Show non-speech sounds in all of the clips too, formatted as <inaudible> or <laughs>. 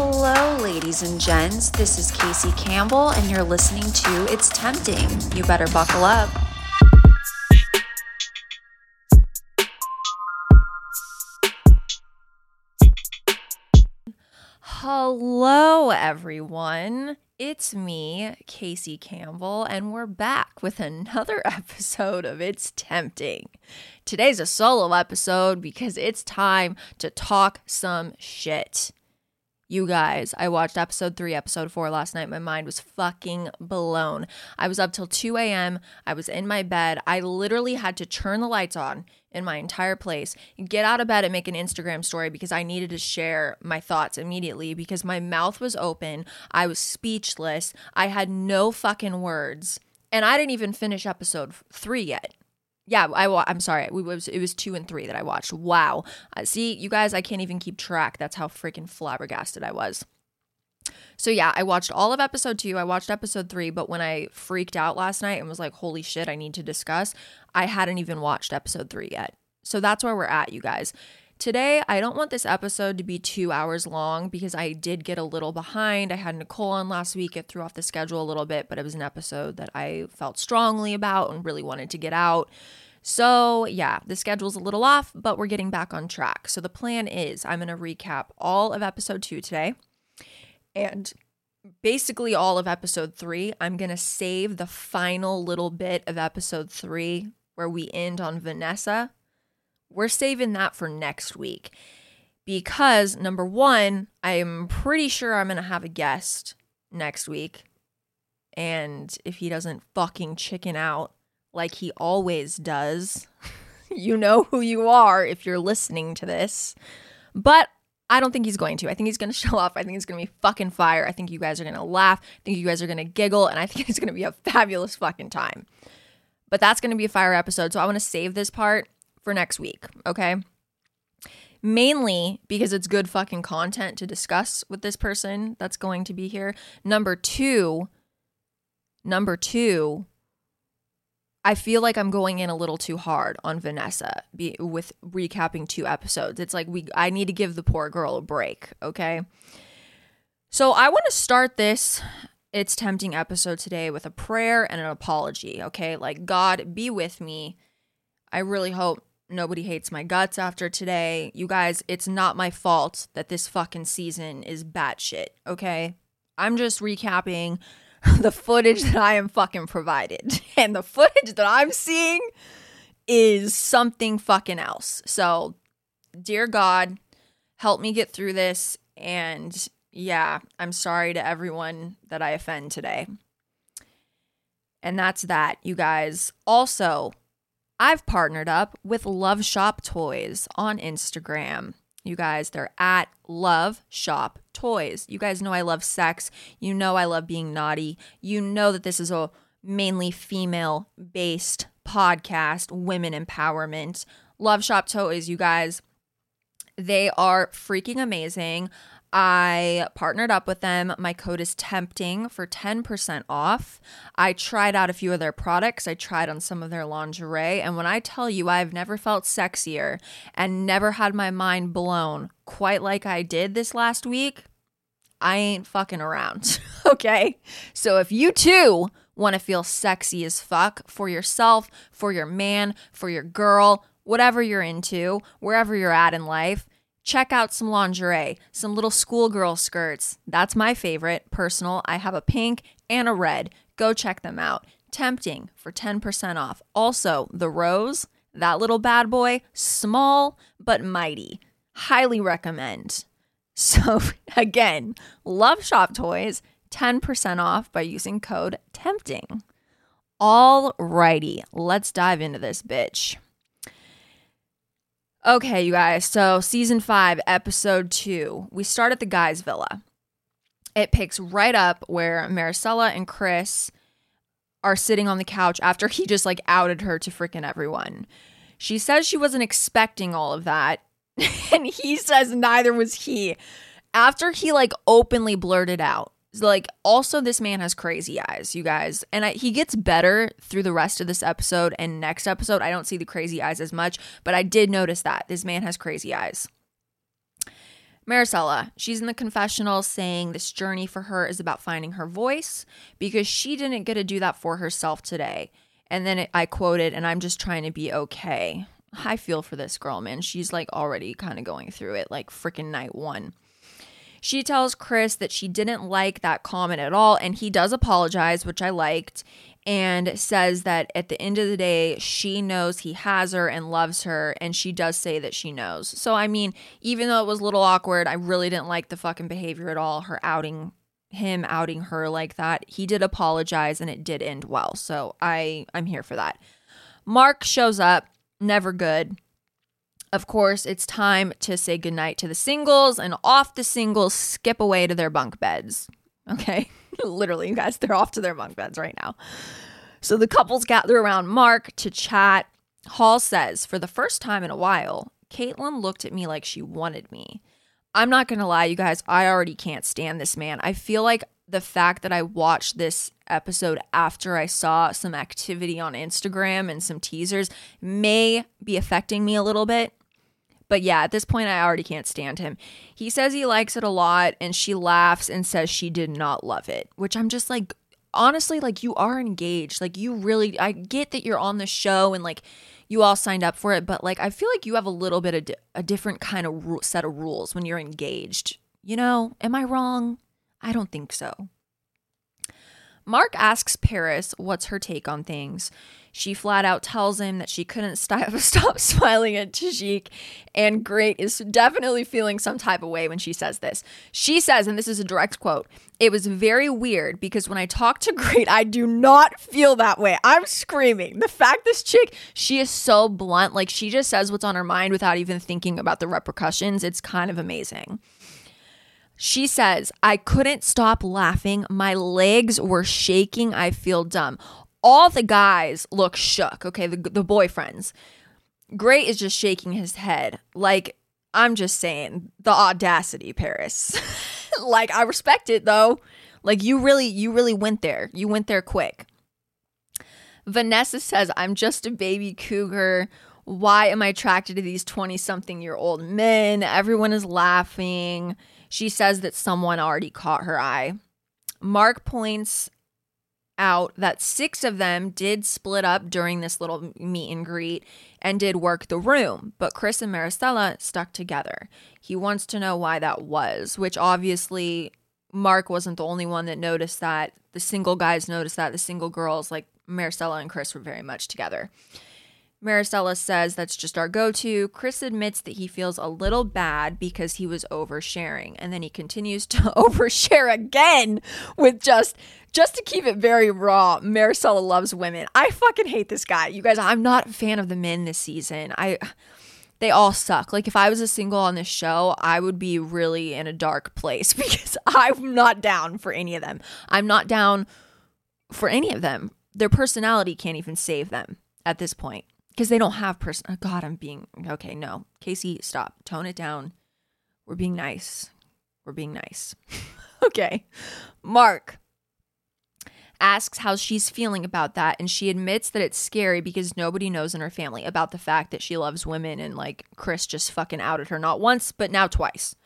Hello, ladies and gents. This is Casey Campbell, and you're listening to It's Tempting. You better buckle up. Hello, everyone. It's me, Casey Campbell, and we're back with another <laughs> episode of It's Tempting. Today's a solo episode because it's time to talk some shit. You guys, I watched episode three, episode four last night. My mind was fucking blown. I was up till 2 a.m. I was in my bed. I literally had to turn the lights on in my entire place, get out of bed and make an Instagram story because I needed to share my thoughts immediately because my mouth was open. I was speechless. I had no fucking words. And I didn't even finish episode three yet. Yeah, I, I'm sorry. It was, it was two and three that I watched. Wow. Uh, see, you guys, I can't even keep track. That's how freaking flabbergasted I was. So yeah, I watched all of episode two. I watched episode three, but when I freaked out last night and was like, holy shit, I need to discuss, I hadn't even watched episode three yet. So that's where we're at, you guys. Today, I don't want this episode to be two hours long because I did get a little behind. I had Nicole on last week. It threw off the schedule a little bit, but it was an episode that I felt strongly about and really wanted to get out. So, yeah, the schedule's a little off, but we're getting back on track. So, the plan is I'm going to recap all of episode two today and basically all of episode three. I'm going to save the final little bit of episode three where we end on Vanessa we're saving that for next week because number one, I'm pretty sure I'm going to have a guest next week. And if he doesn't fucking chicken out like he always does, <laughs> you know who you are if you're listening to this. But I don't think he's going to. I think he's going <laughs> to show up. I think it's going to be fucking fire. I think you guys are going to laugh. I think you guys are going to giggle. And I think <laughs> it's going to be a fabulous fucking time. But that's going to be a fire episode. So I want to save this part for next week, okay? Mainly because it's good fucking content to discuss with this person that's going to be here. Number two, number two, I feel like I'm going in a little too hard on Vanessa be, with recapping two episodes. It's like we I need to give the poor girl a break, okay? So I want to start this it's tempting episode today with a prayer and an apology, okay? Like God be with me. I really hope Nobody hates my guts after today. You guys, it's not my fault that this fucking season is batshit, okay? I'm just recapping <laughs> the footage that I am fucking provided. <laughs> And the footage that I'm seeing is something fucking else. So, dear God, help me get through this. And yeah, I'm sorry to everyone that I offend today. And that's that, you guys. Also, I've partnered up with Love Shop Toys on Instagram. You guys, they're at Love Shop Toys. You guys know I love sex. You know I love being naughty. You know that this is a mainly female based podcast, women empowerment. Love Shop Toys, you guys, they are freaking amazing. I partnered up with them. My code is tempting for 10% off. I tried out a few of their products. I tried on some of their lingerie. And when I tell you I've never felt sexier and never had my mind blown quite like I did this last week, I ain't fucking around. <laughs> okay. So if you too want to feel sexy as fuck for yourself, for your man, for your girl, whatever you're into, wherever you're at in life, check out some lingerie, some little schoolgirl skirts. That's my favorite, personal. I have a pink and a red. Go check them out. Tempting for 10% off. Also, the rose, that little bad boy, small but mighty. Highly recommend. <laughs> So, again, Love Shop Toys, 10% off by using code TEMPTING. All righty, let's dive into this bitch. Okay, you guys. So, season five, episode two, we start at the guy's villa. It picks right up where Maricela and Chris are sitting on the couch after he just like outed her to freaking everyone. She says she wasn't expecting all of that. <laughs> and he says neither was he. After he like openly blurted out, like also this man has crazy eyes you guys and I, he gets better through the rest of this episode and next episode i don't see the crazy eyes as much but i did notice that this man has crazy eyes Maricela, she's in the confessional saying this journey for her is about finding her voice because she didn't get to do that for herself today. And then I quoted, and I'm just trying to be okay. I feel for this girl, man. She's like already kind of going through it, like freaking night one. She tells Chris that she didn't like that comment at all, and he does apologize, which I liked, and says that at the end of the day, she knows he has her and loves her, and she does say that she knows. So, I mean, even though it was a little awkward, I really didn't like the fucking behavior at all, her outing him outing her like that. He did apologize and it did end well. So, I I'm here for that. Mark shows up, never good. Of course, it's time to say goodnight to the singles, and off the singles skip away to their bunk beds. Okay, <laughs> literally, you guys, they're off to their bunk beds right now. So the couples gather around Mark to chat. Hall says, for the first time in a while, Kaitlyn looked at me like she wanted me. I'm not gonna lie, you guys, I already can't stand this man. I feel like the fact that I watched this episode after I saw some activity on Instagram and some teasers may be affecting me a little bit. But yeah, at this point, I already can't stand him. He says he likes it a lot, and she laughs and says she did not love it, which I'm just like, honestly, like, you are engaged. Like, you really, I get that you're on the show and like, you all signed up for it, but like, I feel like you have a little bit of di- a different kind of ru- set of rules when you're engaged. You know, am I wrong? I don't think so. Mark asks Paris what's her take on things. She flat out tells him that she couldn't <laughs> stop, stop smiling at Tajik, and Great is definitely feeling some type of way when she says this. She says, and this is a direct quote, it was very weird because when I talk to <laughs> Great, I do not feel that way. I'm screaming. The fact this chick, she is so blunt, like she just says what's on her mind without even thinking about the repercussions. It's kind of amazing. She says, I couldn't stop laughing. My legs were shaking. I feel dumb. All the guys look shook, okay? The, the boyfriends. Gray is just shaking his head. Like, I'm just saying, the audacity, Paris. <laughs> like, I respect it though. Like, you really, you really went there. You went there quick. Vanessa says, I'm just a baby cougar. Why am I attracted to these 20 something year old men? Everyone is laughing. She says that someone already caught her eye. Mark points out that six of them did split up during this little meet and greet and did work the room, but Chris and Maricela stuck together. He wants to know why that was, which obviously Mark wasn't the only one that noticed that. The single guys noticed that. The single girls, like Maricela and Chris, were very much together. Maricela says that's just our go to. Chris admits that he feels a little bad because he was oversharing. And then he continues to <laughs> overshare again with just just to keep it very raw. Maricela loves women. I fucking hate this guy. You guys, I'm not a fan of the men this season. I they all suck. Like if I was a single on this show, I would be really in a dark place <laughs> because I'm not down for any of them. I'm not down for any of them. Their personality can't even save them at this point because they don't have person. Oh God, I'm being okay. No, Casey, stop. Tone it down. We're being nice. We're being nice. <laughs> okay. Mark asks how she's feeling about that, and she admits that it's scary because nobody knows in her family about the fact that she loves women, and like Chris just fucking outed her not once, but now twice.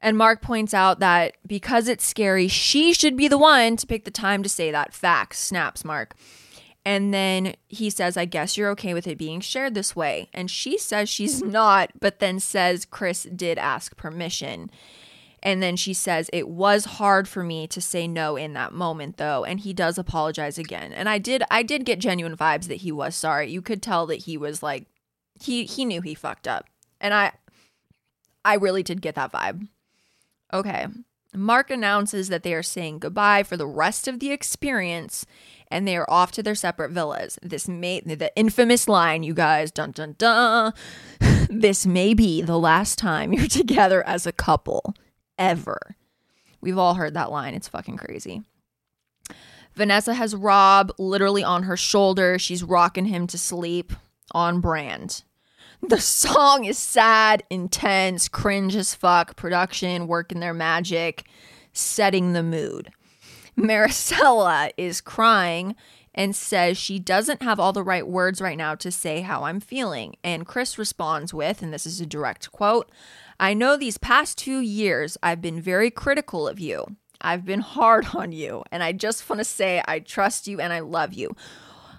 And Mark points out that because it's scary, she should be the one to pick the time to say that. Facts, snaps Mark. And then he says, I guess you're okay with it being shared this way. And she says she's <laughs> not, but then says Chris did ask permission. And then she says, It was hard for me to say no in that moment though. And he does apologize again. And I did I did get genuine vibes that he was sorry. You could tell that he was like he he knew he fucked up. And I I really did get that vibe. Okay. Mark announces that they are saying goodbye for the rest of the experience and they are off to their separate villas. This may the infamous line, you guys, dun dun dun. <laughs> this may be the last time you're <laughs> together as a couple ever. We've all heard that line. It's fucking crazy. Vanessa has Rob literally on her shoulder. She's rocking him to sleep on brand. The song is sad, intense, cringe as fuck. Production working their magic, setting the mood. Maricela is crying and says she doesn't have all the right words right now to say how I'm feeling. And Chris responds with, and this is a direct quote I know these past two years I've been very critical of you. I've been hard on you. And I just want to say I trust you and I love you.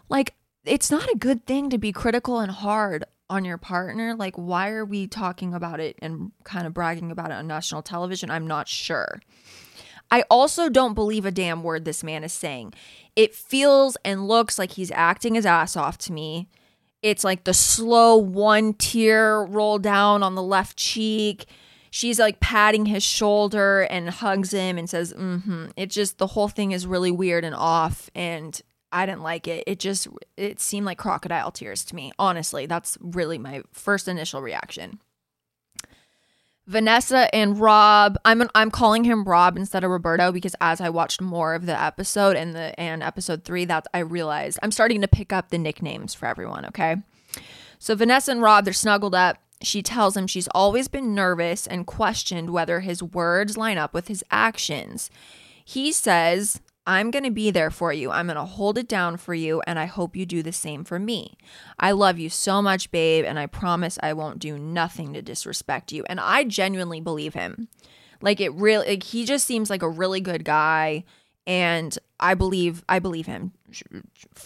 Like, it's not a good thing to be critical and hard on your partner. Like, why are we talking about it and kind of bragging about it on national television? I'm not sure. I also don't believe a damn word this man is saying. It feels and looks like he's acting his ass off to me. It's like the slow one tear roll down on the left cheek. She's like patting his shoulder and hugs him and says, mm hmm. It just, the whole thing is really weird and off. And I didn't like it. It just, it seemed like crocodile tears to me. Honestly, that's really my first initial reaction. Vanessa and Rob. I'm I'm calling him Rob instead of Roberto because as I watched more of the episode and the and episode 3 that's I realized I'm starting to pick up the nicknames for everyone, okay? So Vanessa and Rob they're snuggled up. She tells him she's always been nervous and questioned whether his words line up with his actions. He says, I'm going to be there for you. I'm going to hold it down for you, and I hope you do the same for me. I love you so much, babe, and I promise I won't do nothing to disrespect you. And I genuinely believe him. Like it really like he just seems like a really good guy and I believe I believe him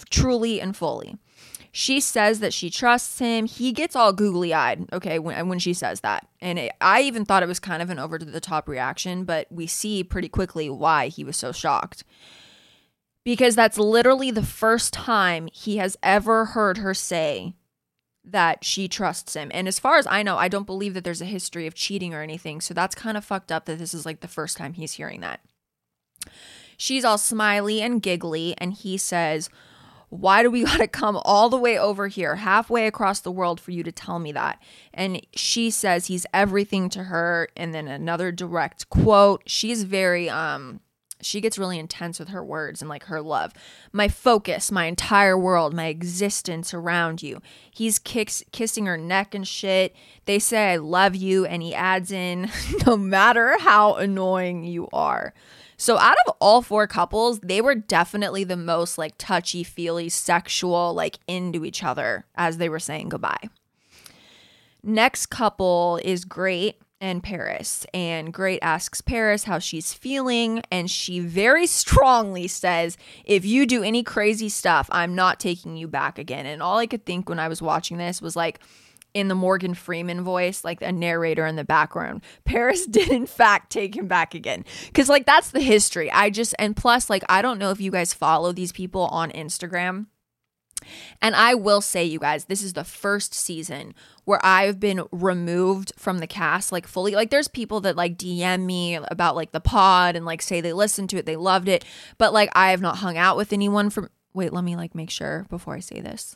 truly and fully. She says that she trusts him. He gets all googly eyed, okay, when, when she says that. And it, I even thought it was kind of an over to the top reaction, but we see pretty quickly why he was so shocked. Because that's literally the first time he has ever heard her say that she trusts him. And as far as I know, I don't believe that there's a history of cheating or anything. So that's kind of fucked up that this is like the first time he's hearing that. She's all smiley and giggly, and he says, why do we <laughs> got to come all the way over here, halfway across the world for you to tell me that? And she says he's everything to her. And then another direct quote. She's very, um, she gets really intense with her words and like her love. My focus, my entire world, my existence around you. He's kicks, kissing her neck and shit. They say, I love you. And he adds in, <laughs> no matter how annoying you are. So out of all four couples, they were definitely the most like touchy feely, sexual, like into each other as they were saying goodbye. Next couple is Great and Paris. And Great asks Paris how she's feeling. And she very <laughs> strongly says, If you do any crazy stuff, I'm not taking you back again. And all I could think when I was watching this was like, in the Morgan Freeman voice, like a narrator in the background. Paris <laughs> did, in fact, take him back again. Cause, like, that's the history. I just, and plus, like, I don't know if you guys follow these people on Instagram. And I will say, you guys, this is the first season where I've been removed from the cast, like fully. Like, there's people that like DM me about like the pod and like say they listened to it, they loved it. But like, I have not hung out with anyone from. Wait, let me like make sure before I say this.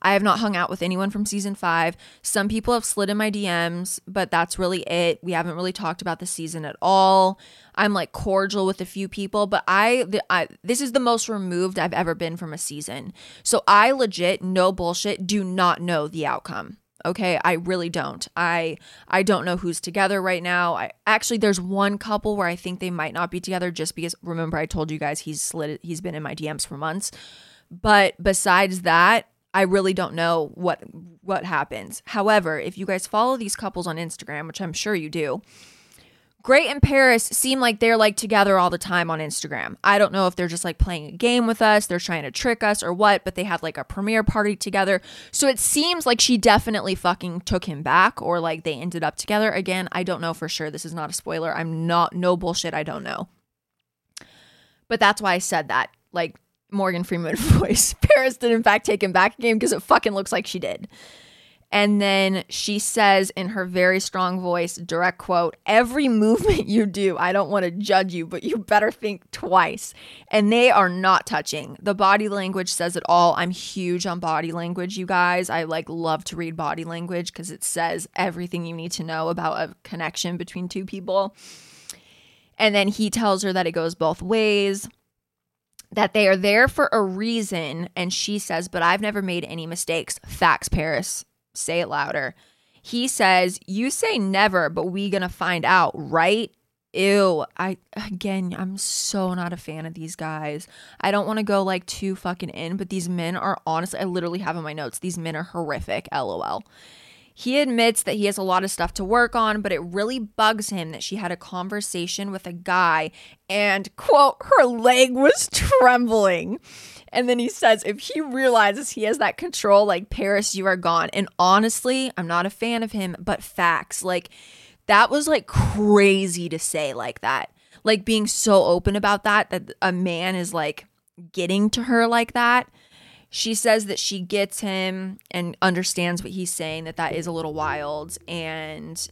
I have not hung out with anyone from season five. Some people have slid in my DMs, but that's really it. We haven't really talked about the season at all. I'm like cordial with a few people, but I, I this is the most removed I've ever been from a season. So I legit, no bullshit, do not know the outcome. Okay, I really don't. I I don't know who's together right now. I actually there's one couple where I think they might not be together just because remember I told you guys he's slid he's been in my DMs for months. But besides that, I really don't know what what happens. However, if you guys follow these couples on Instagram, which I'm sure you do, Great and Paris seem like they're like together all the time on Instagram. I don't know if they're just like playing a game with us, they're trying to trick us or what, but they had like a premiere party together. So it seems like she definitely fucking took him back or like they ended up together. Again, I don't know for sure. This is not a spoiler. I'm not no bullshit. I don't know. But that's why I said that. Like Morgan Freeman <laughs> voice. Paris did, in fact, take him back again because it fucking looks like she did. And then she says in her very strong voice, direct quote, every <laughs> movement you do, I don't want to judge you, but you better think twice. And they are not touching. The body language says it all. I'm huge on body language, you guys. I like love to read body language because it says everything you need to know about a connection between two people. And then he tells her that it goes both ways that they are there for a reason. And she says, But I've never made any mistakes. Facts, Paris. Say it louder. He says, You say never, but we gonna find out, right? Ew. I again I'm so not a fan of these guys. I don't want to go like too fucking in, but these men are honestly I literally have in my notes, these men are horrific, lol. He admits that he has a lot of stuff to work on, but it really bugs him that she had a conversation with a guy and, quote, her leg was <laughs> trembling. And then he says, if he realizes he has that control, like, Paris, you are gone. And honestly, I'm not a fan of him, but facts. Like, that was like crazy to say like that. Like, being so open about that, that a man is like getting to her like that she says that she gets him and understands what he's saying that that is a little wild. And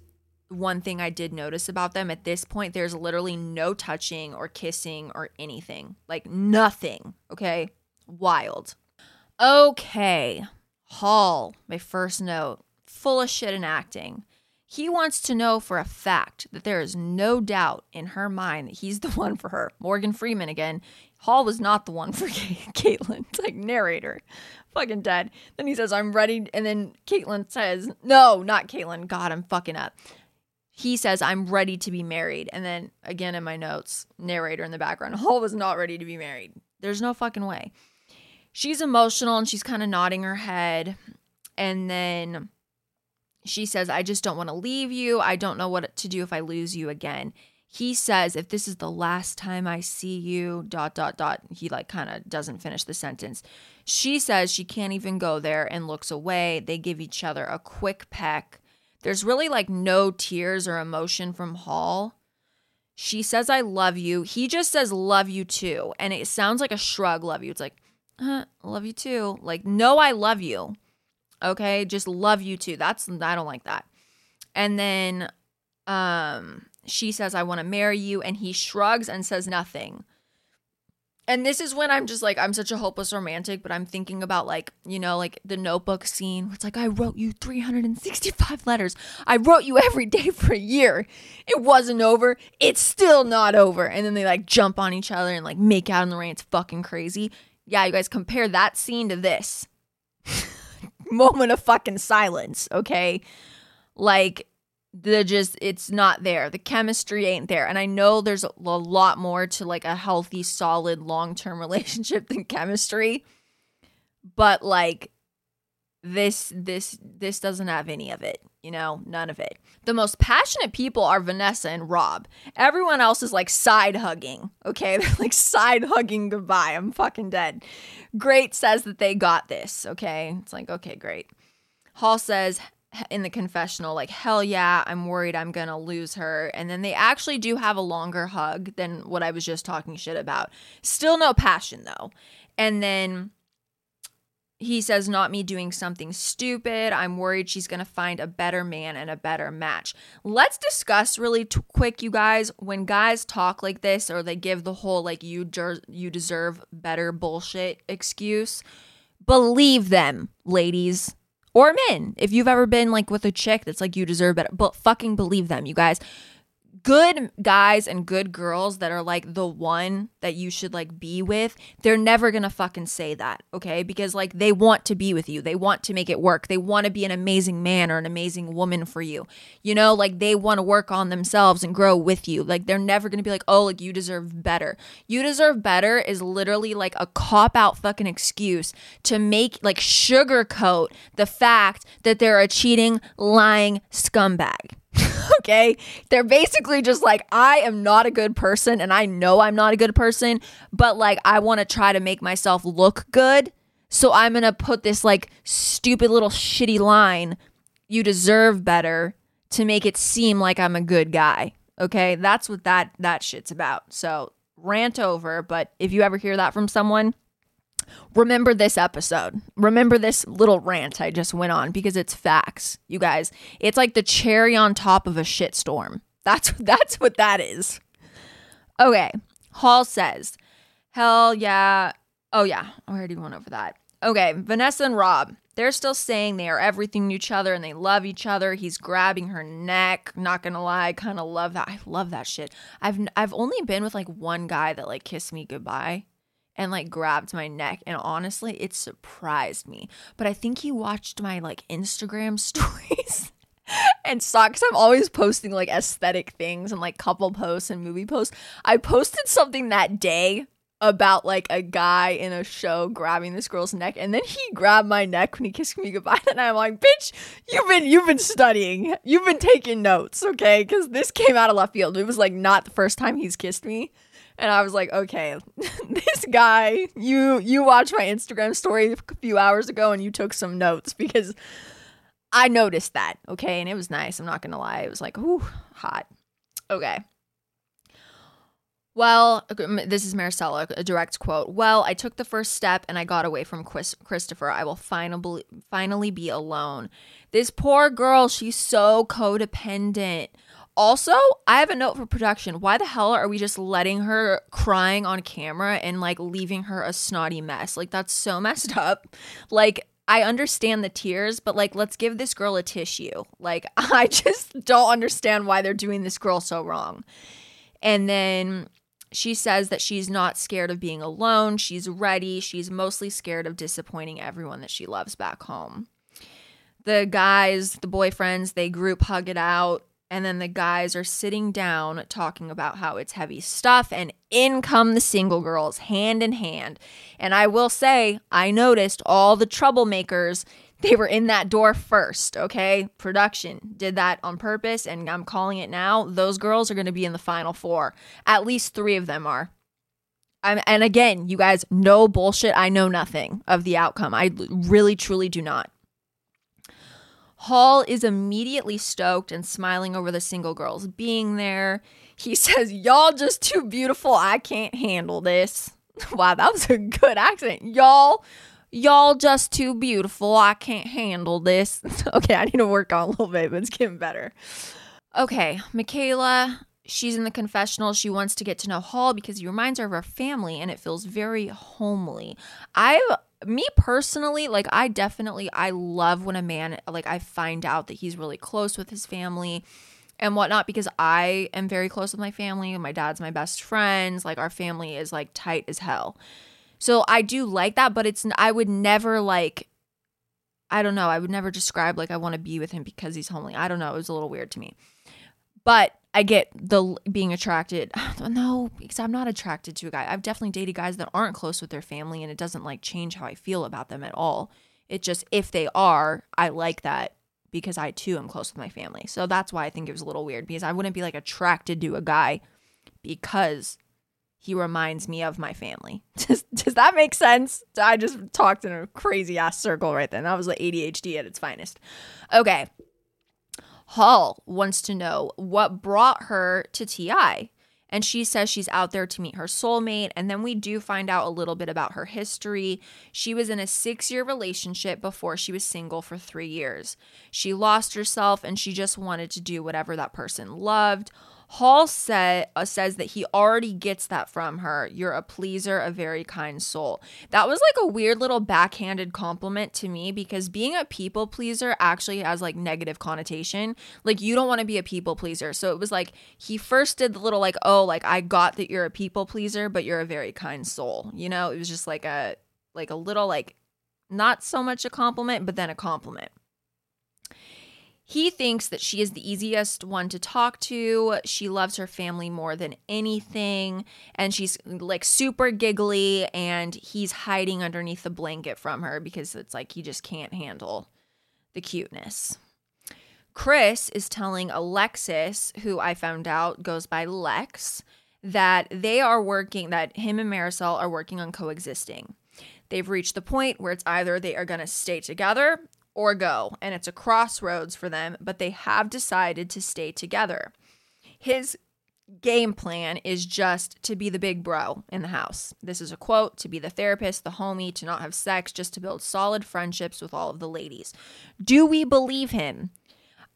one thing i did notice about them at this point there's literally no touching or kissing or anything. Like nothing okay? Wild. Okay. Hall my first note full of shit and acting. He wants to know for a fact that there is no doubt in her mind that he's the <laughs> one for her. Morgan Freeman again. Hall was not the one for <laughs> Kaitlyn. It's like narrator. Fucking dead. Then he says, I'm ready. And then Kaitlyn says, No, not Kaitlyn. God, I'm fucking up. He says, I'm ready to be married. And then again in my notes, narrator in the background, Hall was not ready to be married. There's no fucking way. She's emotional and she's kind of nodding her head. And then she says, I just don't want to leave you. I don't know what to do if I lose you again he says if this is the last time i see you dot dot dot he like kind of doesn't finish the sentence. She says she can't even go there and looks away. They give each other a quick peck. There's really like no tears or emotion from hall. She says i love you. He just says love you too and it sounds like a shrug love you. It's like huh, love you too? Like no i love you. Okay? Just love you too. That's i don't like that. And then um she says, I want to marry you. And he shrugs and says nothing. And this is when I'm just like, I'm such a hopeless romantic, but I'm thinking about like, you know, like the notebook scene where it's like, I wrote you 365 letters. I wrote you every day for a year. It wasn't over. It's still not over. And then they like jump on each other and like make out in the rain. It's fucking crazy. Yeah, you guys compare that scene to this <laughs> moment of fucking silence, okay? Like, the just it's not there. The chemistry ain't there. And i know there's a, lot more to like a healthy solid long-term <laughs> relationship than chemistry. But like this this this doesn't have any of it you know? None of it. The most passionate people are vanessa and rob. Everyone else is like side hugging okay? <laughs> They're like side hugging goodbye. I'm fucking dead. Great says that they got this okay? It's like okay great. Hall says in the confessional like hell yeah i'm worried i'm gonna lose her. And then they actually do have a longer hug than what i was just talking shit about. Still no passion though. And then he says not me doing something stupid. I'm worried she's gonna find a better man and a better match. Let's discuss really t- quick you guys. When guys talk like this or they give the whole like you der- you deserve better bullshit excuse believe them ladies or men. If you've ever been like with a chick that's like you deserve better, but fucking believe them, you guys good guys and good girls that are like the one that you should like be with, they're never gonna fucking say that, okay? Because like they want to be with you, they want to make it work, they want to be an amazing man or an amazing woman for you, you know? Like they want to work on themselves and grow with you. Like they're never gonna be like, oh, like you deserve better. You deserve better is literally like a cop out fucking excuse to make like sugarcoat the fact that they're a cheating, lying scumbag. <laughs> okay? They're basically just like, I am not a good person and I know I'm not a good person, but like, I want to try to make myself look good. So I'm to put this like stupid little shitty line, you deserve better, to make it seem like I'm a good guy. Okay? That's what that that shit's about. So, rant over, but if you ever hear that from someone, remember this episode. Remember this little rant I just went on because it's facts, you guys. It's like the cherry on top of a shitstorm. That's <laughs> that's what that is. Okay. Hall says, "Hell yeah. Oh yeah, I already went over that." Okay, Vanessa and Rob, they're still saying they are everything to each other and they love each other. He's grabbing her neck. Not gonna lie, I kind of love that. I love that shit. I've I've only been with like one guy that like kissed me goodbye, and like grabbed my neck and honestly it surprised me but i think he watched my like instagram <laughs> stories and saw because i'm always posting like aesthetic things and like couple posts and movie posts i posted something that day about like a guy in a show grabbing this girl's neck and then he grabbed my neck when he kissed me goodbye <laughs> and I'm like, "Bitch, you've been you've been studying. You've been taking notes, okay? Cuz this came out of left field. It was like not the first time he's kissed me." And I was like, "Okay, <laughs> this guy, you you watched my Instagram story a few hours ago and you took some notes because I noticed that, okay? And it was nice. I'm not to lie. It was like, "Ooh, hot." Okay. Well, this is Maricela, a direct quote. Well, I took the first step and I got away from Chris- Christopher. I will finally finally be alone. This poor girl, she's so codependent. Also, I have a note for production. Why the hell are we just letting her crying on camera and like leaving her a snotty mess? Like that's so <laughs> messed up. Like I understand the tears, but like let's give this girl a tissue. Like <laughs> I just don't understand why they're doing this girl so wrong. And then she says that she's not scared of being alone. She's ready. She's mostly scared of disappointing everyone that she loves back home. The guys, the boyfriends, they group hug it out. And then the guys are sitting down talking about how it's heavy stuff. And in come the single girls, hand in hand. And I will say, I noticed all the troublemakers they were in that door first, okay? Production did that on purpose, and I'm calling it now. Those girls are going to be in the final four. At least three of them are. I'm, and again, you guys, no bullshit. I know nothing of the outcome. I really, truly do not. Hall is immediately stoked and smiling over the single girls being there. He <laughs> says, Y'all just too beautiful. I can't handle this. <laughs> wow, that was a good accent. Y'all Y'all just too beautiful. I can't handle this. <laughs> okay, I need to work on a little bit, but it's getting better. Okay, Michaela, she's in the confessional. She wants to get to know Hall because he reminds her of her family and it feels very homely. I me personally, like I definitely I love when a man like I find out that he's really close with his family and whatnot because I am very close with my family. My dad's my best friends. Like our family is like tight as hell. So I do like that, but it's I would never like I don't know, I would never describe like I want to be with him because he's homely. I don't know, it was a little weird to me. But I get the being attracted. <sighs> No, because I'm not attracted to a guy. I've definitely dated guys that aren't close with their family and it doesn't like change how I feel about them at all. It just if they are, I like that because I too am close with my family. So that's why I think it was a little weird because I wouldn't be like attracted to a guy because he reminds me of my family. <laughs> Does, does that make sense? I just talked in a crazy ass circle right then. That was like ADHD at its finest. Okay. Hall wants to know what brought her to TI. And she says she's out there to meet her soulmate. And then we do find out a little bit about her history. She was in a six year relationship before she was single for three years. She lost herself and she just wanted to do whatever that person loved. Hall said, uh, says that he already gets that from her. You're a pleaser, a very kind soul. That was like a weird little backhanded compliment to me because being a people pleaser actually has like negative connotation. Like you don't want to be a people pleaser. So it was like he first did the little like, oh, like I got that you're a people pleaser, but you're a very kind soul. You know, it was just like a like a little like not so much a compliment, but then a compliment. He thinks that she is the easiest one to talk to. She loves her family more than anything. And she's like super giggly. And he's hiding underneath the blanket from her because it's like he just can't handle the cuteness. Chris is telling Alexis, who I found out goes by Lex, that they are working, that him and Marisol are working on coexisting. They've reached the point where it's either they are going to stay together or go, and it's a crossroads for them, but they have decided to stay together. His game plan is just to be the big bro in the house. This is a quote to be the therapist, the homie, to not have sex, just to build solid friendships with all of the ladies. Do we believe him?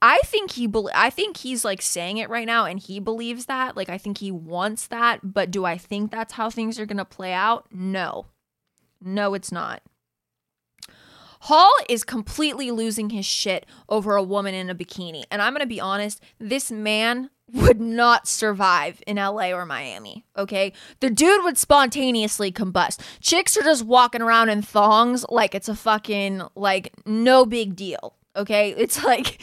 I think he be- I think he's like saying it right now and he believes that. Like I think he wants that, but do I think that's how things are going to play out? No. No, it's not. Hall is completely losing his shit over a woman in a bikini. And I'm going to be honest, this man would not survive in LA or Miami, okay? The dude would spontaneously combust. Chicks are just walking around in thongs like it's a fucking, like, no big deal, okay? It's like,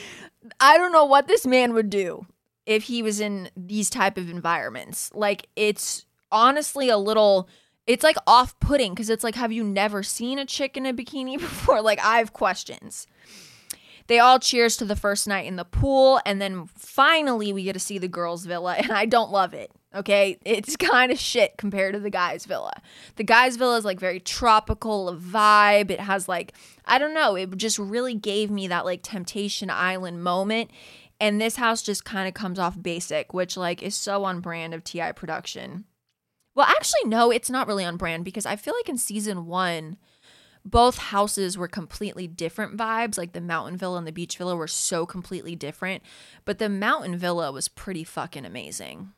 I don't know what this man would do if he was in these type of environments. Like, it's honestly a little it's like off putting because it's like, have you never seen a chick in a bikini <laughs> before? Like, I have questions. They all cheers to the first night in the pool, and then finally we get to see the girls' villa, and I don't love it. Okay, it's <laughs> kind of shit compared to the guys' villa. The guys' villa is like very tropical vibe. It has like I don't know. It just really gave me that like Temptation Island moment, and this house just kind of comes off basic, which like is so on brand of TI production. Well, actually, no, it's not really on brand because I feel like in season one, both houses were completely different vibes. Like the mountain villa and the beach villa were so completely different. But the mountain villa was pretty fucking amazing.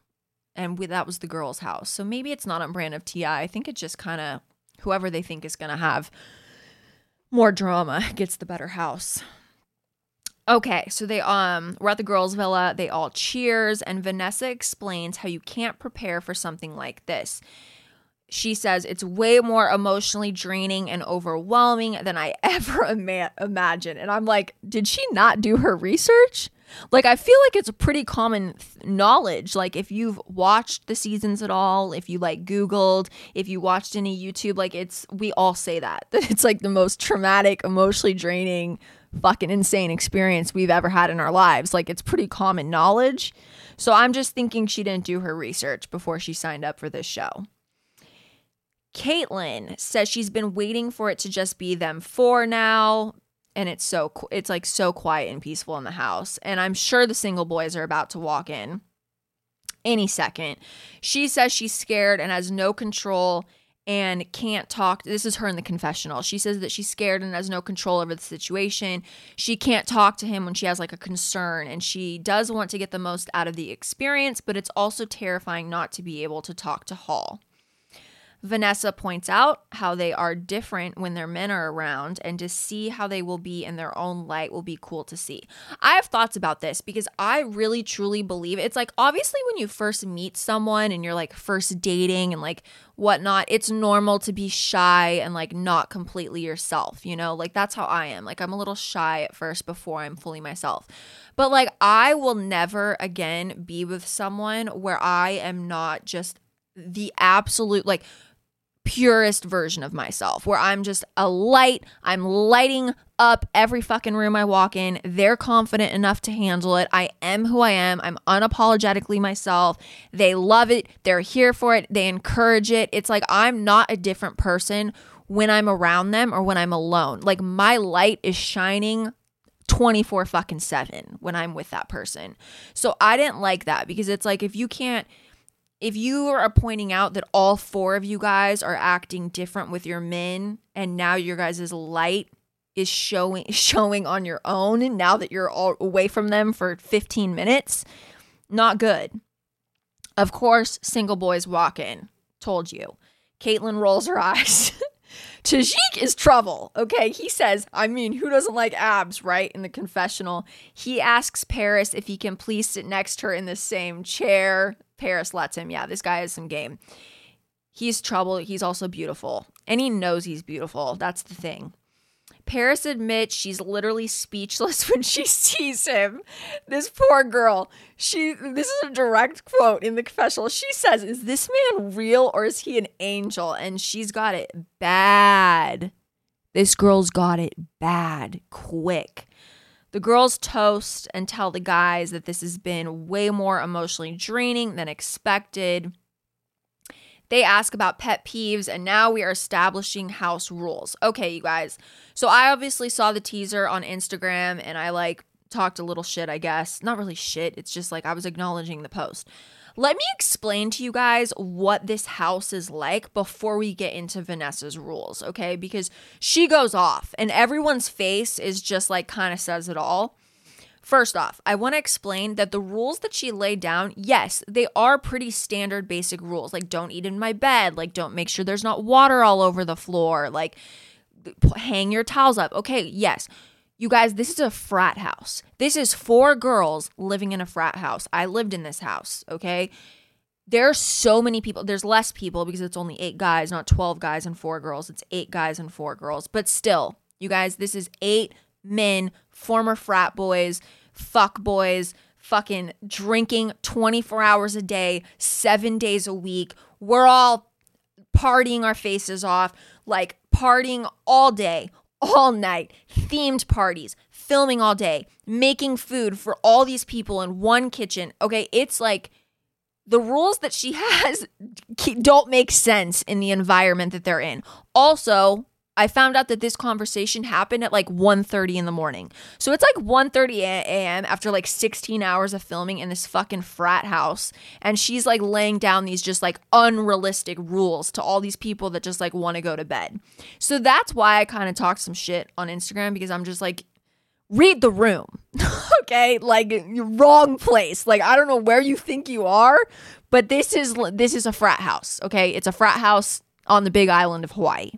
And we, that was the girl's house. So maybe it's not on brand of TI. I think it just kind of, whoever they think is going to have more drama <laughs> gets the better house. Okay, so they um we're at the girls' villa. They all cheers, and Vanessa explains how you can't prepare for something like this. She says it's way more emotionally draining and overwhelming than I <laughs> ever ima- imagined. And I'm like, did she not do her research? Like, I feel like it's a pretty common th- knowledge. Like, if you've watched the seasons at all, if you like Googled, if you watched any YouTube, like, it's, we all say that, <laughs> that it's like the most traumatic, emotionally draining, fucking insane experience we've ever had in our lives. Like, it's pretty common knowledge. So I'm just thinking she didn't do her research before she signed up for this show. Kaitlyn says she's been waiting for it to just be them four now. And it's so, it's like so quiet and peaceful in the house. And I'm sure the single boys are about to walk in any second. She says she's scared and has no control and can't talk. This is her in the confessional. She says that she's scared and has no control over the situation. She can't talk to him when she has like a concern, and she does want to get the most out of the experience, but it's also terrifying not to be able to talk to Hall. Vanessa points out how they are different when their men are around, and to see how they will be in their own light will be cool to see. I have thoughts about this because I really truly believe it's like obviously when you first meet someone and you're like first dating and like whatnot, it's normal to be shy and like not completely yourself, you know? Like that's how I am. Like I'm a little shy at first before I'm fully myself. But like I will never again be with someone where I am not just the absolute like purest version of myself where I'm just a light. I'm lighting up every fucking room I walk in. They're confident enough to handle it. I am who I am. I'm unapologetically myself. They love it. They're here for it. They encourage it. It's like I'm not a different person when I'm around them or when I'm alone. Like my light is shining 24 fucking 7 when I'm with that person. So I didn't like that because it's like if you can't if you are pointing out that all four of you guys are acting different with your men and now your guys' light is showing <laughs> showing on your own and now that you're all away from them for 15 minutes not good of course single boys walk in told you caitlin rolls her <laughs> eyes <laughs> Tajik is trouble. Okay. He says, I mean, who doesn't like abs, right? In the confessional. He asks Paris if he can please sit next to her in the same chair. Paris lets him. Yeah, this guy has some game. He's trouble. He's also beautiful. And he knows he's beautiful. That's the thing. Paris admits she's literally speechless <laughs> when she sees him. This poor girl. She this is a direct quote in the confessional. She says, "Is this man real or is he an angel?" And she's got it bad. This girl's got it bad quick. The girls toast and tell the guys that this has been way more emotionally draining than expected. They ask about pet peeves, and now we are establishing house rules. Okay, you guys. So I obviously saw the teaser on Instagram and I like talked a little shit, I guess. Not really shit, it's just like I was acknowledging the post. Let me explain to you guys what this house is like before we get into Vanessa's rules, okay? Because she goes off and everyone's face is just like kind of says it all. First off, I want to explain that the rules that she laid down, yes, they are pretty standard basic rules. Like, don't eat in my bed. Like, don't make sure there's not water all over the floor. Like, hang your towels up. Okay, yes. You guys, this is a frat house. This is four girls living in a frat house. I lived in this house, okay? There's so many people. There's less people because it's only eight guys, not 12 guys and four girls. It's eight guys and four girls. But still, you guys, this is eight men, former frat boys, fuck boys, fucking drinking 24 hours a day, seven days a week. We're all partying our faces off, like partying all day, all night, themed parties, filming all day, making food for all these people in one kitchen. Okay, it's like the rules that she <laughs> has don't make sense in the environment that they're in. Also, I found out that this conversation happened at like 1:30 in the morning. So it's like 1:30 a.m. after like 16 hours of filming in this fucking frat house and she's like laying down these just like unrealistic rules to all these people that just like want to go to bed. So that's why I kind of talk some shit on Instagram because I'm just like read the room. <laughs> okay? Like wrong place. Like I don't know where you think you are, but this is this is a frat house, okay? It's a frat house on the big island of Hawaii.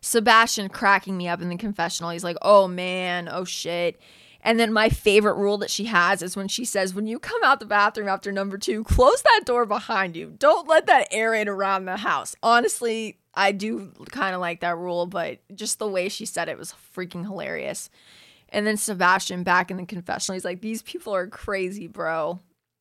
Sebastian cracking me up in the confessional. He's like, oh man, oh shit. And then my favorite rule that she has is when she says, when you come out the bathroom after number two, close that door behind you. Don't let that air in around the house. Honestly, I do kind of like that rule, but just the way she said it was freaking hilarious. And then Sebastian back in the confessional, he's like, these people are crazy, bro.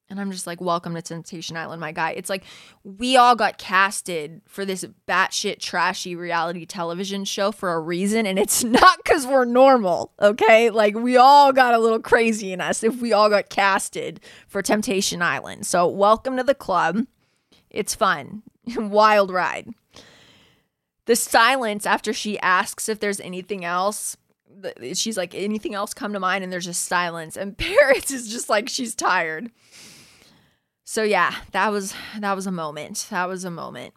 And I'm just like, welcome to Temptation Island, my guy. It's like we all got casted for this batshit trashy reality television show for a reason, and it's <laughs> not because we're normal, okay? Like we all got a little crazy in us if we all got casted for Temptation Island. So welcome to the club. It's fun, <laughs> wild ride. The silence after she asks if there's anything else she's like anything else come to mind and there's just silence and <laughs> Paris is just like she's tired so yeah, that was that was a moment. That was a moment.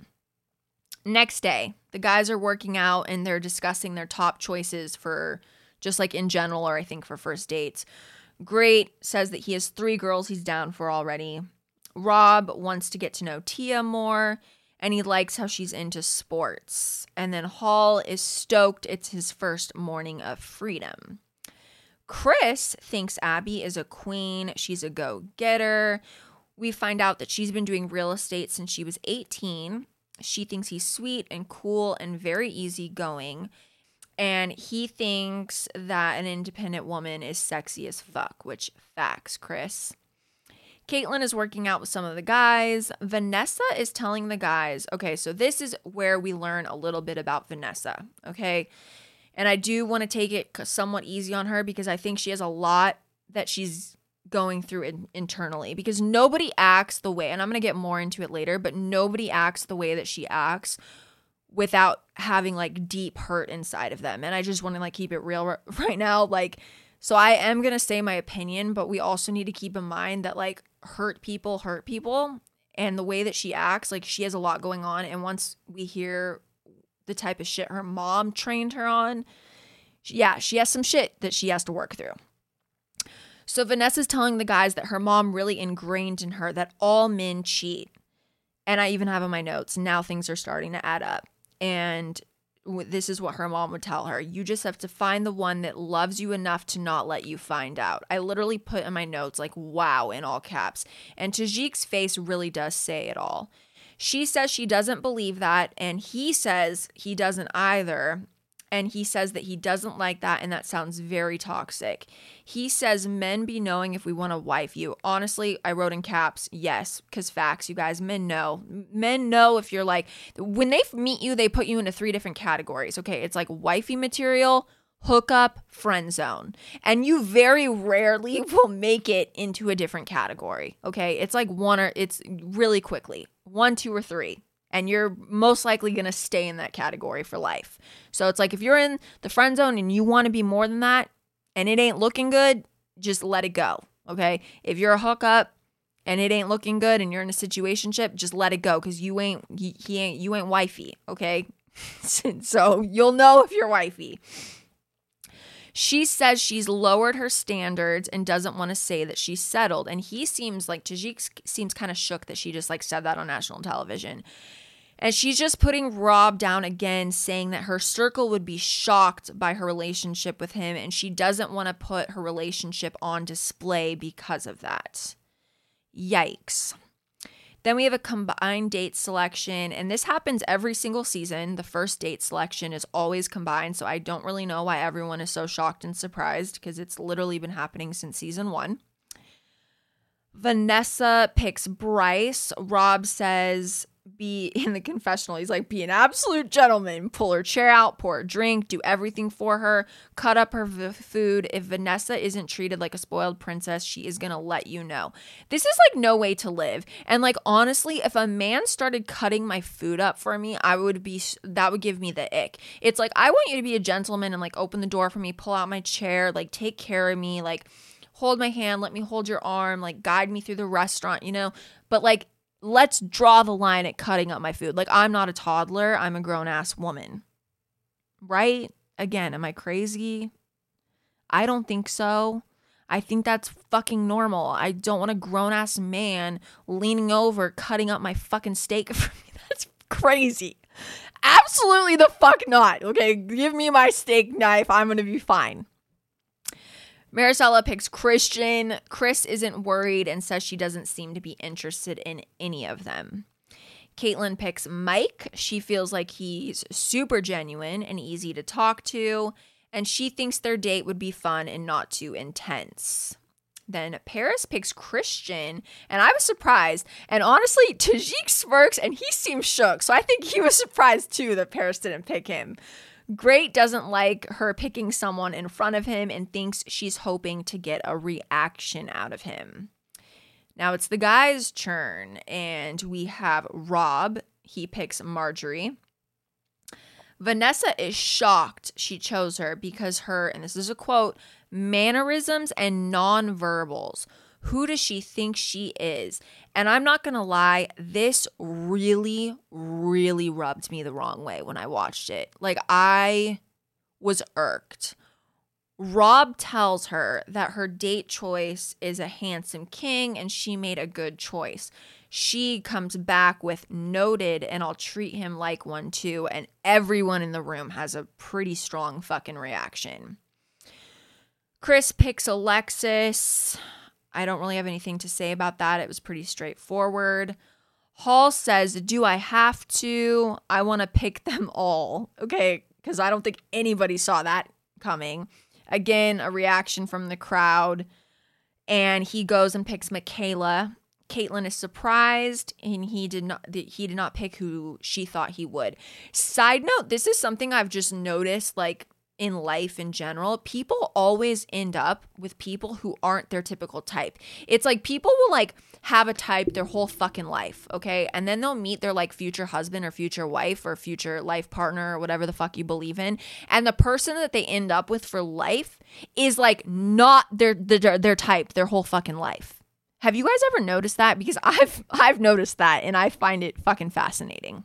Next day, the guys are working out and they're discussing their top choices for just like in general or I think for first dates. Gray says that he has 3 girls he's down for already. Rob wants to get to know Tia more and he likes how she's into sports. And then Hall is stoked it's his first morning of freedom. Chris thinks Abby is a queen, she's a go-getter we find out that she's been doing real estate since she was 18. She thinks he's sweet and cool and very easygoing. And he thinks that an independent woman is sexy as fuck, which facts, Chris. Kaitlyn is working out with some of the guys. Vanessa is telling the guys, okay, so this is where we learn a little bit about Vanessa, okay? And I do want to take it somewhat easy on her because I think she has a lot that she's going through in, internally because nobody acts the way, and I'm going to get more into it later, but nobody acts the way that she acts without having like deep hurt inside of them. And I just want to like keep it real <laughs> right now. Like, so I am going to say my opinion, but we also need to keep in mind that like hurt people hurt people. And the way that she acts, like she has a lot going on. And once we hear the type of shit her mom trained her on, yeah, she has some shit that she has to work through. So Vanessa's telling the guys that her mom really ingrained in her that all men cheat. And I even have in my notes, now things are starting to add up. And this is what her mom would tell her you just have to find the one that loves you enough to not let you find out. I literally put in my notes, like, wow, in all caps. And Tajik's face really does say it all. She says she doesn't believe that, and he says he doesn't either and he says that he doesn't like that and that sounds very toxic. He says men be knowing if we want to wife you. Honestly, I wrote in caps, yes, cuz facts, you guys, men know. Men know if you're like when they meet you, they put you into three different categories. Okay, it's like wifey material, hookup, friend zone. And you very rarely <laughs> will make it into a different category. Okay? It's like one or it's really quickly. One, two or three and you're most likely going to stay in that category for life. So it's like if you're in the friend zone and you want to be more than that and it ain't looking good, just let it go. Okay? If you're a hookup and it ain't looking good and you're in a situationship, just let it go cuz you ain't he, he ain't you ain't wifey, okay? <laughs> so you'll know if you're wifey. She says she's lowered her standards and doesn't want to say that she's settled. And he seems like Tajik seems kind of shook that she just like said that on national television. And she's just putting Rob down again, saying that her circle would be shocked by her relationship with him, and she doesn't want to put her relationship on display because of that. Yikes. Then we have a combined date selection, and this happens every single season. The first date selection is always combined, so I don't really know why everyone is so shocked and surprised because it's literally been happening since season one. Vanessa picks Bryce. Rob says be <laughs> in the confessional. He's like, be an absolute gentleman, pull her chair out, pour her drink, do everything for her, cut up her v- food. If Vanessa isn't treated like a spoiled princess, she is going to let you know. This is like no way to live. And like, honestly, if a man started cutting my food up for me, I would be, that would give me the ick. It's like, I want you to be a gentleman and like open the door for me, pull out my chair, like take care of me, like, hold my hand, let me hold your arm, like guide me through the restaurant, you know? But like let's draw the line at cutting up my food. Like, I'm not a toddler, I'm a grown ass woman. Right? Again, am I crazy? I don't think so. I think that's fucking normal. I don't want a grown ass man leaning over, cutting up my fucking steak <laughs> for me. That's crazy. Absolutely the fuck not. Okay, give me my steak knife. I'm gonna be fine. Maricela picks Christian. Chris isn't worried and says she doesn't seem to be interested in any of them. Kaitlyn picks Mike. She feels like he's super genuine and easy to talk to, and she thinks their date would be fun and not too intense. Then Paris picks Christian, and I was surprised. And honestly, Tajik smirks and he seems shook. So I think he was <laughs> surprised too that Paris didn't pick him. Gray doesn't like her picking someone in front of him and thinks she's hoping to get a reaction out of him. Now it's the guy's turn, and we have Rob. He picks Marjorie. Vanessa is shocked she chose her because her, and this is a quote, mannerisms and nonverbals who does she think she is? And I'm not going to lie, this really, really rubbed me the wrong way when I watched it. Like, I was irked. Rob tells her that her date choice is a handsome king and she made a good choice. She comes back with noted and I'll treat him like one too. And everyone in the room has a pretty strong fucking reaction. Chris picks Alexis. I don't really have anything to say about that. It was pretty straightforward. Hall says, Do I have to? I want to pick <laughs> them all. Okay, because I don't think anybody saw that coming. Again, a reaction from the crowd. And he goes and picks Michaela. Kaitlyn is surprised and he did not he did not pick who she thought he would. Side note, this is something I've just noticed like in life in general, people always end up with people who aren't their typical type. It's like people will like have a type their whole fucking life, okay? And then they'll meet their like future husband or future wife or future life partner or whatever the fuck you believe in. And the person that they end up with for life is like not their their, their type their whole fucking life. Have you guys ever noticed that? Because <laughs> I've I've noticed that and I find it fucking fascinating.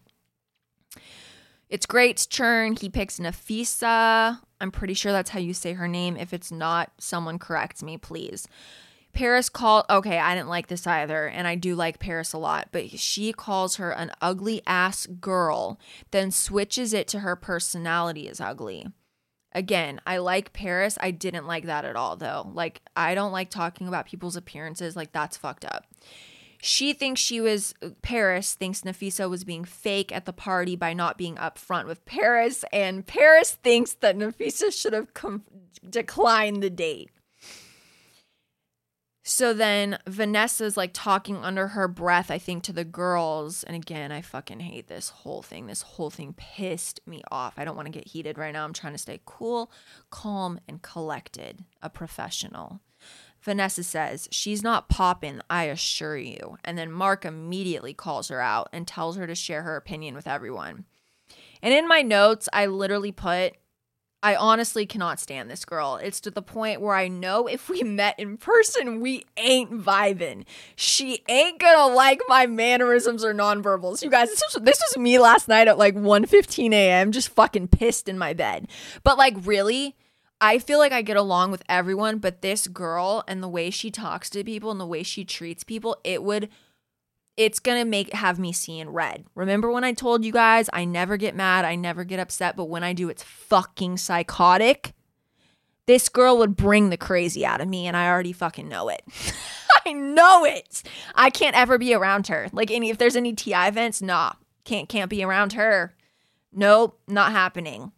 It's Gray's churn. He picks Nafisa. I'm pretty sure that's how you say her name. If it's not, someone corrects me, please. Paris called, okay, I didn't like this either, and I do like Paris a lot, but she calls her an ugly ass girl, then switches it to her personality is ugly. Again, I like Paris. I didn't like that at all, though. Like, I don't like talking about people's appearances. Like, that's fucked up. She thinks she was, uh, Paris thinks Nafisa was being fake at the party by not being upfront with Paris. And Paris thinks that Nafisa should have com- declined the date. So then Vanessa's like talking under her breath, I think, to the girls. And again, I fucking hate this whole thing. This whole thing pissed me off. I don't want to get heated right now. I'm trying to stay cool, calm, and collected, a professional. Vanessa says, She's not popping, I assure you. And then Mark immediately calls her out and tells her to share her opinion with everyone. And in my notes, I literally put, I honestly cannot stand this girl. It's to the point where I know if we met in person, we ain't vibing. She ain't gonna like my mannerisms or nonverbals. You guys, this was, this was me last night at like 1 a.m., just fucking pissed in my bed. But like, really? I feel like I get along with everyone, but this girl and the way she talks to people and the way she treats people, it would it's going to make have me seeing red. Remember when I told you guys I never get mad, I never get upset, but when I do it's fucking psychotic. This girl would bring the crazy out of me and I already fucking know it. <laughs> I know it. I can't ever be around her. Like any if there's any TI events, nah. Can't can't be around her. Nope, not happening.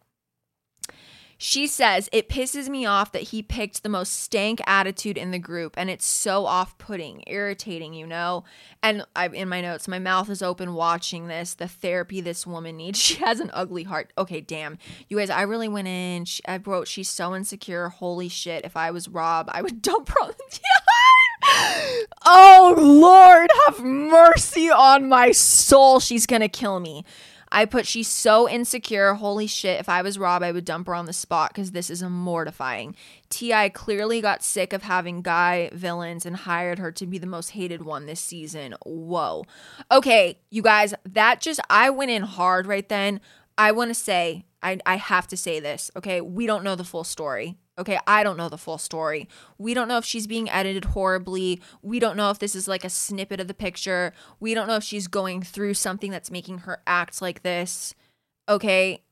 She says, It pisses me off that he picked the most stank attitude in the group and it's so off putting, irritating, you know? And I'm in my notes, my mouth is open watching this. The therapy this woman needs. <laughs> She has an ugly heart. Okay, damn. You guys, I really went in. She, I wrote, She's so insecure. Holy shit. If I was Rob, I would <laughs> dump her <laughs> Oh, Lord, have mercy on my soul. She's to kill me. I put she's so insecure. Holy shit. If I was Rob, I would dump her on the spot because this is mortifying. T.I. clearly got sick of having guy villains and hired her to be the most hated one this season. Whoa. Okay, you guys, that just, I went in hard right then. I want to say, I, I have to say this, okay? We don't know the full story. Okay, I don't know the full story. We don't know if she's being edited horribly. We don't know if this is like a snippet of the picture. We don't know if she's going through something that's making her act like this. Okay,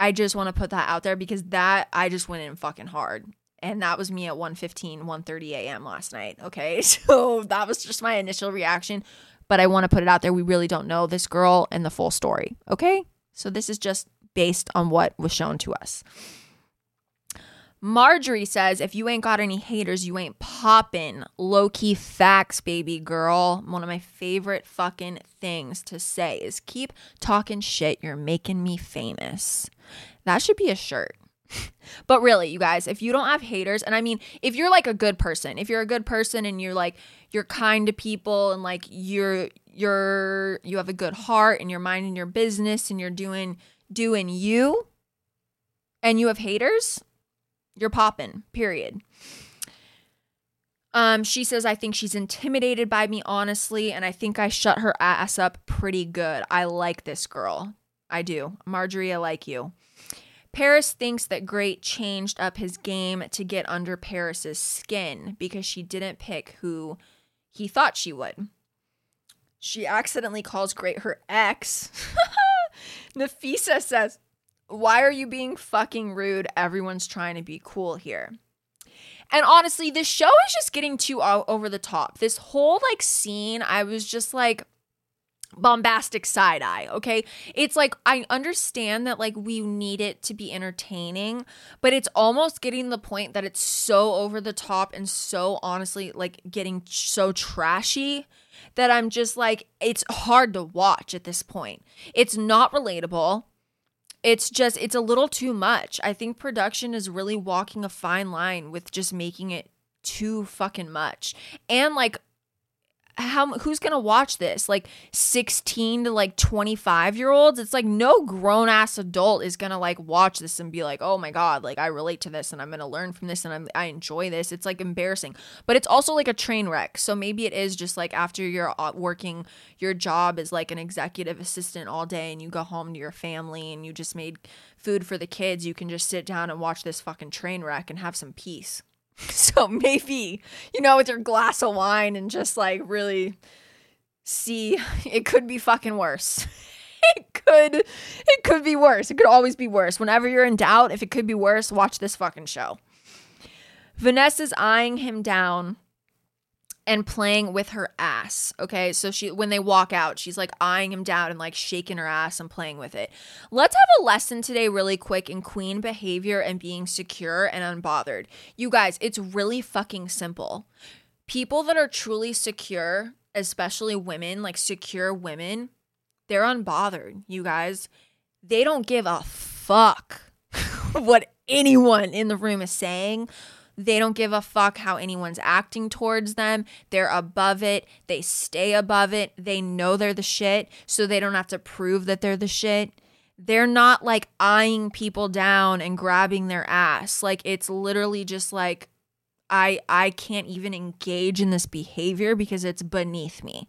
I just want to put that out there because that I just went in fucking hard. And that was me at 1:15, 1:30 a.m. last night. Okay, <laughs> so that was just my initial reaction. But I want to put it out there. We really don't know this girl and the full story. Okay, so this is just based on what was shown to us. Marjorie says, if you ain't got any haters, you ain't poppin'. Low key facts, baby girl. One of my favorite fucking things to say is keep talking shit. You're making me famous. That should be a shirt. <laughs> but really, you guys, if you don't have haters, and I mean, if you're like a good person, if you're a good person and you're like, you're kind to people and like you're, you're, you have a good heart and you're minding your business and you're doing, doing you and you have haters, you're popping, period. Um, she says, I think she's intimidated by me, honestly, and I think I shut her ass up pretty good. I like this girl. I do. Marjorie, I like you. Paris thinks that Gray changed up his game to get under Paris's skin because she didn't pick who he thought she would. She accidentally calls Gray her ex. <laughs> Nafisa says, why are you being fucking rude? Everyone's trying to be cool here. And honestly, this show is just getting too over the top. This whole like scene, I was just like bombastic side eye, okay? It's like I understand that like we need it to be entertaining, but it's almost getting the point that it's so over the top and so honestly like getting so trashy that I'm just like it's hard to watch at this point. It's not relatable it's just it's a little too much. I think production is really walking a fine line with just making it too fucking much. And like how who's to watch this? Like 16 to like 25 year olds? It's like no grown ass adult is to like watch this and be like, "Oh my god, like I relate to this and I'm to learn from this and I'm, I enjoy this." It's like embarrassing. But it's also like a train wreck. So maybe it is just like after you're uh, working your job as like an executive assistant all day and you go home to your family and you just made food for the kids, you can just sit down and watch this fucking train wreck and have some peace. <laughs> So maybe, you know, with your glass of wine and just like really see it could be fucking worse. <laughs> it could it could be worse. It could always be worse. Whenever you're in doubt if it could be worse, watch this fucking show. Vanessa's eyeing him down and playing with her ass. Okay. So she, when they walk out, she's like eyeing him down and like shaking her ass and playing with it. Let's have a lesson today, really quick, in queen behavior and being secure and unbothered. You guys, it's really fucking simple. People that are truly secure, especially women, like secure women, they're unbothered, you guys. They don't give a fuck <laughs> what anyone in the room is saying they don't give a fuck how anyone's acting towards them. They're above it. They stay above it. They know they're the shit, so they don't have to prove that they're the shit. They're not like eyeing people down and grabbing their ass. Like it's literally just like I I can't even engage in this behavior because it's beneath me.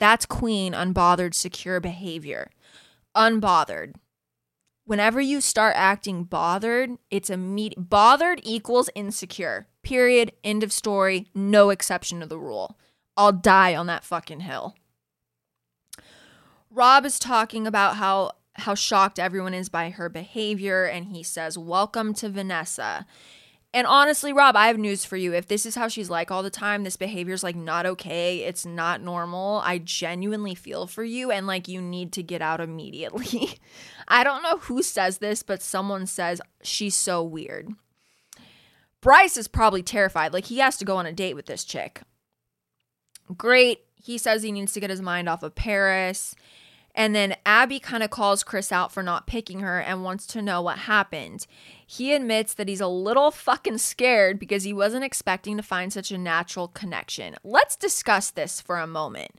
That's queen unbothered secure behavior. Unbothered whenever you start acting bothered, it's immediate. Bothered equals insecure. Period. End of story. No exception to the rule. I'll die on that fucking hill. Rob is talking about how how shocked everyone is by her behavior and he says, "Welcome to Vanessa." And honestly, Rob, I have news for you. If this is how she's like all the time, this behavior is like not okay, it's not normal. I genuinely feel for you and like you need to get out <laughs> immediately. I don't know who says this, but someone says she's so weird. Bryce is probably terrified. Like he has to go on a date with this chick. Gray. He says he needs to get his mind off of Paris. And then Abby kind of calls Chris out for not picking her and wants to know what happened. He admits that he's a little fucking scared because he wasn't expecting to find such a natural connection. Let's discuss this for a moment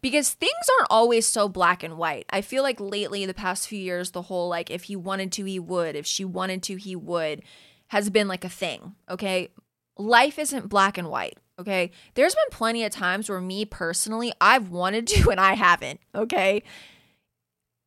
because things aren't always so black and white. I feel like lately, the past few years, the whole like, if he wanted to, he would, if she wanted to, he would, has been like a thing, okay? Life isn't black and white. Okay. There's been plenty of times where me personally, I've wanted to <laughs> and I haven't. Okay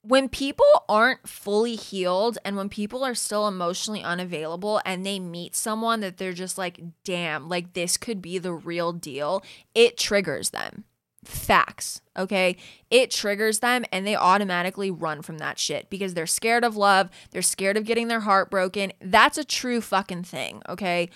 when people aren't fully healed and when people are still emotionally unavailable and they meet someone that they're just like, damn, like this could be the real deal, it triggers them. Facts, okay? It triggers them and they automatically run from that shit because they're scared of love. They're scared of getting their heart broken. That's a true fucking thing, okay?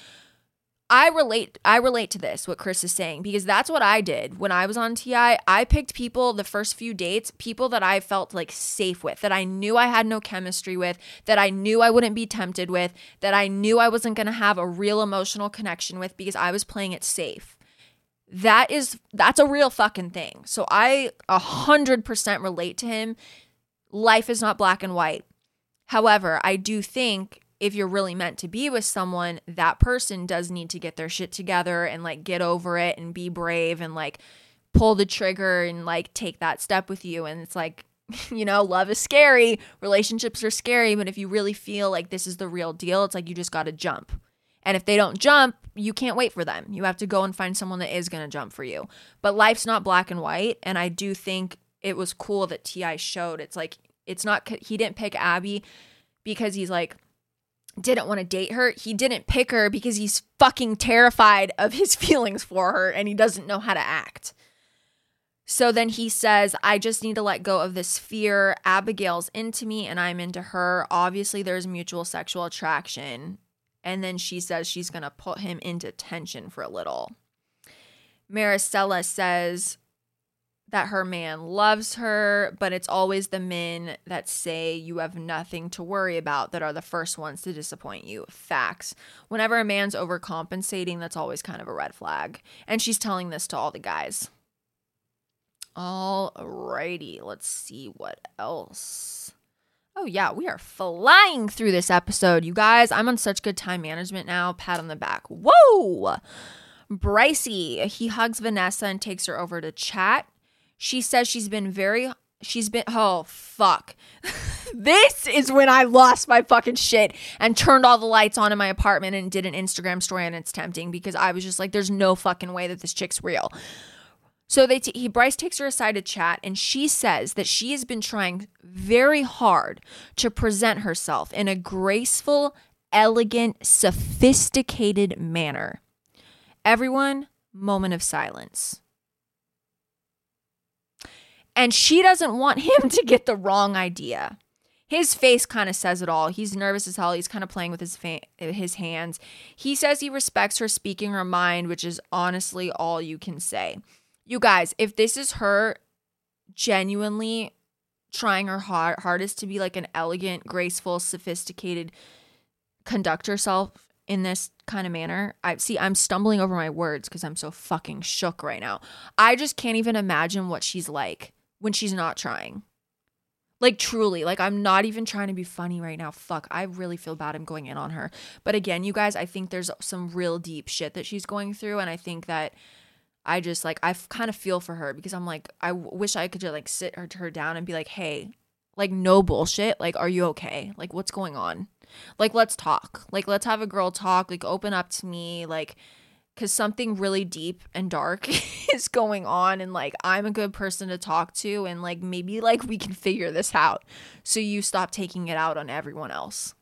I relate I relate to this what Chris is saying because that's what I did when I was on TI. I picked people the first few dates, people that I felt like safe with, that I knew I had no chemistry with, that I knew I wouldn't be tempted with, that I knew I wasn't going to have a real emotional connection with because I was playing it safe. That is that's a real fucking thing. So I a 100% relate to him. Life is not black and white. However, I do think if you're really meant to be with someone, that person does need to get their shit together and like get over it and be brave and like pull the trigger and like take that step with you. And it's like, <laughs> you know, love is scary, relationships are scary, but if you really feel like this is the real deal, it's like you just got to jump. And if they don't jump, you can't wait for them. You have to go and find someone that is going to jump for you. But life's not black and white. And I do think it was cool that T.I. showed it's like, it's not, he didn't pick Abby because he's like, didn't want to date her. He didn't pick her because he's fucking terrified of his <laughs> feelings for her and he doesn't know how to act. So then he says, I just need to let go of this fear. Abigail's into me and I'm into her. Obviously, there's mutual sexual attraction. And then she says she's going to put him into tension for a little. Maricela says, that her man loves her, but it's always the men that say you have nothing to worry about that are the first ones to disappoint you. Facts. Whenever a man's overcompensating, that's always kind of a red flag. And she's telling this to all the guys. Alrighty, let's see what else. Oh, yeah, we are flying through this episode, you guys. I'm on such good time management now. Pat on the back. Whoa! Brycey, he hugs Vanessa and takes her over to chat. She says she's been very she's been oh fuck. <laughs> this is when I lost my fucking shit and turned all the lights on in my apartment and did an Instagram story and it's tempting because I was just like there's no fucking way that this chick's real. So they t- he Bryce takes her aside to chat and she says that she has been trying very hard to present herself in a graceful, elegant, sophisticated manner. Everyone, moment of silence. And she doesn't want him <laughs> to get the wrong idea. His face kind of says it all. He's nervous as hell. He's kind of playing with his fa- his hands. He says he respects her speaking her mind, which is honestly all you can say. You guys, if this is her genuinely trying her hard- hardest to be like an elegant, graceful, sophisticated, conduct herself in this kind of manner. I see I'm stumbling over my words because I'm so fucking shook right now. I just can't even imagine what she's like when she's not trying. Like truly, like I'm not even trying to be funny right now. Fuck, I really feel bad I'm going in on her. But again, you guys, I think there's some real deep shit that she's going through and I think that I just like I kind of feel for her because I'm like I wish I could just like sit her her down and be like, "Hey, like no bullshit. Like are you okay? Like what's going on? Like let's talk. Like let's have a girl talk. Like open up to me. Like because something really deep and dark <laughs> is going on and like i'm a good person to talk to and like maybe like we can figure this out so you stop taking it out on everyone else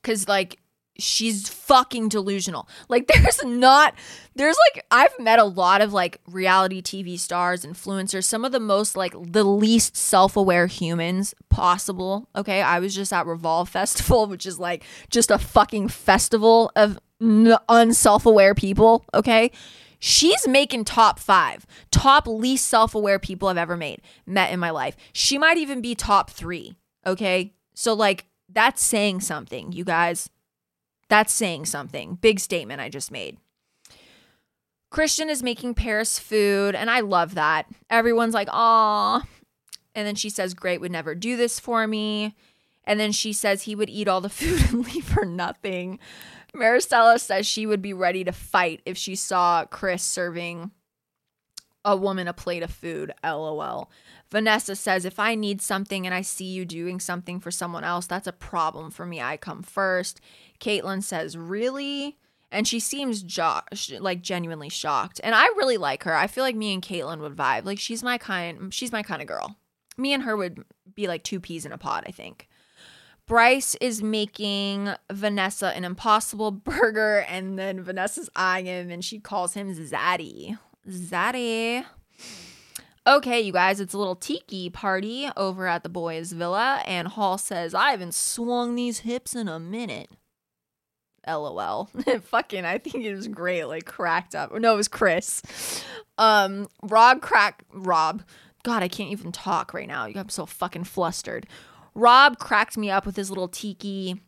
because like she's fucking delusional. Like <laughs> there's not there's like I've met a lot of like reality TV stars, influencers, some of the most like the least self-aware humans possible. Okay? I was just at Revolve Festival, <laughs> which is like just a fucking festival of n- unself-aware people, okay? She's making top 5, top least self-aware people I've ever made met in my life. She might even be top 3, okay? So like that's saying something, you guys. That's saying something. Big statement I just made. Christian is making Paris food, and I love that. Everyone's like, "Aw," and then she says, "Gray would never do this for me," and then she says he would eat all the <laughs> food and leave her nothing. Maricela says she would be ready to fight if she saw Chris serving a woman a plate of food. LOL. Vanessa says, if I need something and I see you doing something for someone else, that's a problem for me. I come first. Kaitlyn says, really? And she seems jo- like genuinely shocked. And I really like her. I feel like me and Kaitlyn would vibe. Like she's my kind. She's my kind of girl. Me and her would be like two peas in a pod. I think. Bryce is making Vanessa an impossible <laughs> burger, and then Vanessa's eyeing him, and she calls him Zaddy. Zaddy. Okay, you guys, it's a little tiki party over at the boys' villa, and Hall says, I haven't swung these hips in a minute. LOL. <laughs> Fucking, I think it was great, like cracked up. No, it was Chris. Um, Rob crack Rob. God, I can't even talk right now. I'm so fucking flustered. Rob cracked me up with his little tiki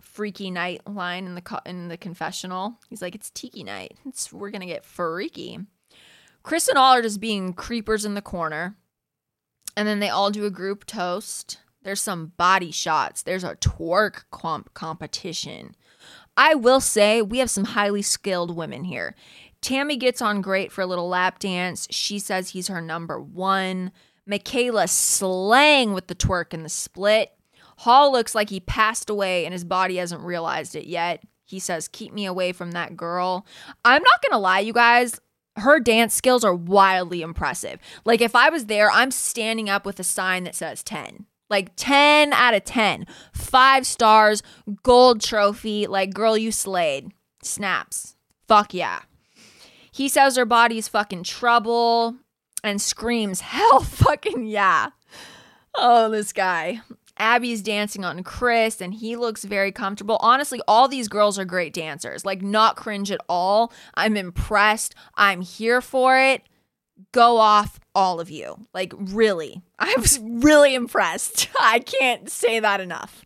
freaky night line in the co- in the confessional. He's like, "It's tiki night. It's we're gonna get freaky." Chris and all are just being creepers in the corner. And then they all do a group toast. There's some body shots. There's a twerk comp- competition. I will say we have some highly skilled women here. Tammy gets on great for a little lap dance. She says he's her number one. Michaela slang with the twerk and the split. Hall looks like he passed away and his body hasn't realized it yet. He says, Keep me away from that girl. I'm not to lie, you guys her dance skills are wildly impressive. Like if I was there, I'm standing up with a sign that says 10. Like 10 out of 10. 5 stars, gold trophy, like girl you slayed. Snaps. Fuck yeah. He says her body's fucking trouble and screams hell fucking yeah. Oh, this guy. Abby's dancing on Chris and he looks very comfortable. Honestly, all these girls are great dancers. Like, not cringe at all. I'm impressed. I'm here for it. Go off, all of you. Like, really. I was really impressed. <laughs> I can't say that enough.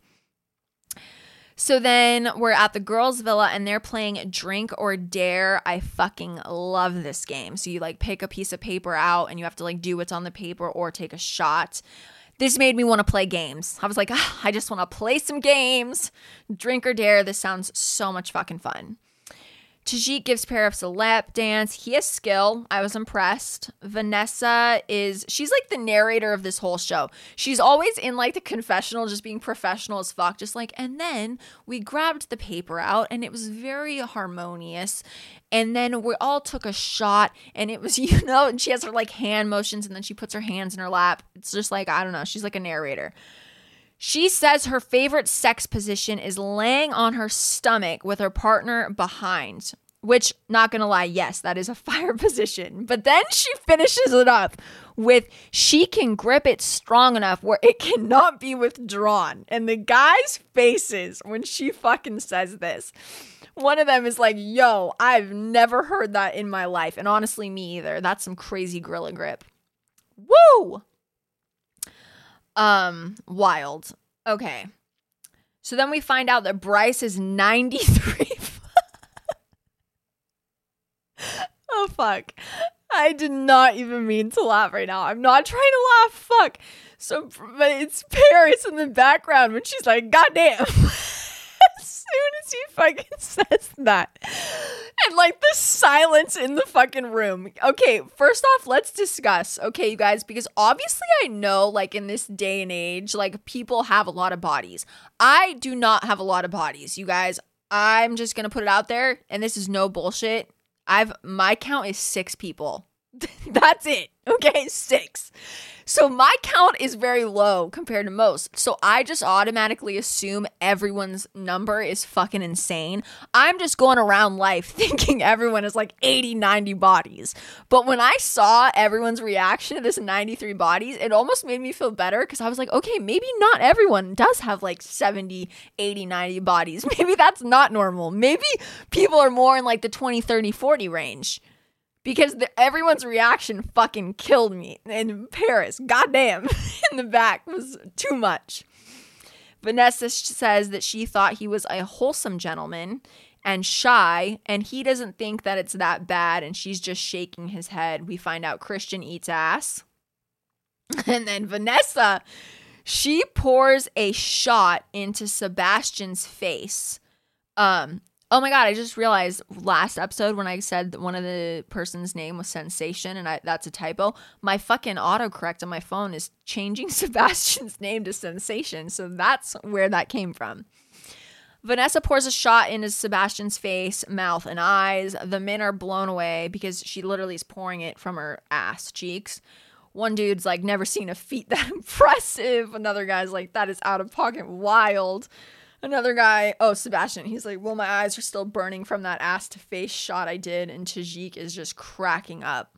So then we're at the girls' villa and they're playing Drink or Dare. I fucking love this game. So you like pick a piece of paper out and you have to like do what's on the paper or take a shot. This made me want to play games. I was like, ah, I just want to play some games. Drink or dare. This sounds so much fucking fun. Tajik gives Paris a lap dance. He has skill. I was impressed. Vanessa is, she's like the narrator of this whole show. She's always in like the confessional, just being professional as fuck. Just like, and then we grabbed the paper out and it was very harmonious. And then we all took a shot and it was, <laughs> you know, and she has her like hand motions and then she puts her hands in her lap. It's just like, I don't know. She's like a narrator. She says her favorite sex position is laying on her stomach with her partner behind, which, not gonna lie, yes, that is a <laughs> fire position. But then she finishes it up with she can grip it strong enough where it cannot be withdrawn. And the guys' faces when she fucking says this. One of them is like, yo, I've never heard that in my life. And honestly, me either. That's some crazy gorilla grip. Woo! Um, wild. Okay. So then we find out that Bryce is 93. <laughs> oh, fuck. I did not even mean to laugh right now. I'm not trying to laugh. Fuck. So, but it's Paris in the background when she's like, God damn. <laughs> soon as he fucking <laughs> says that. And like the silence in the fucking room. Okay, first off, let's discuss, okay, you guys, because obviously I know, like, in this day and age, like, people have a lot of bodies. I do not have a lot of bodies, you guys. I'm just gonna put it out there, and this is no bullshit. I've my count is six people. <laughs> That's it. Okay, six. So my count is very low compared to most. So I just automatically assume everyone's number is fucking insane. I'm just going around life <laughs> thinking everyone is like 80, 90 bodies. But when I saw everyone's reaction to this 93 bodies, it almost made me feel better because I was like, okay, maybe not everyone does have like 70, 80, 90 bodies. <laughs> Maybe that's not normal. Maybe people are more in like the 20, 30, 40 range because the, everyone's reaction fucking killed me in Paris. Goddamn, <laughs> in the back was too much. Vanessa says that she thought he was a wholesome gentleman and shy, and he doesn't think that it's that bad, and she's just shaking his head. We find out Christian eats ass. <laughs> And then Vanessa, she pours a shot into Sebastian's face. Um, Oh my god, I just realized last episode when I said one of the person's name was Sensation and I, that's a typo. My fucking autocorrect on my phone is changing <laughs> Sebastian's name to Sensation. So that's where that came from. Vanessa pours a shot into Sebastian's face, mouth, and eyes. The men are blown away because she literally is pouring it from her ass cheeks. One dude's like, never seen a feat that <laughs> impressive. Another guy's like, that is out of pocket wild. Another guy, oh, Sebastian, he's like, well, my eyes are still burning from that ass to face shot I did. And Tajik is just cracking up.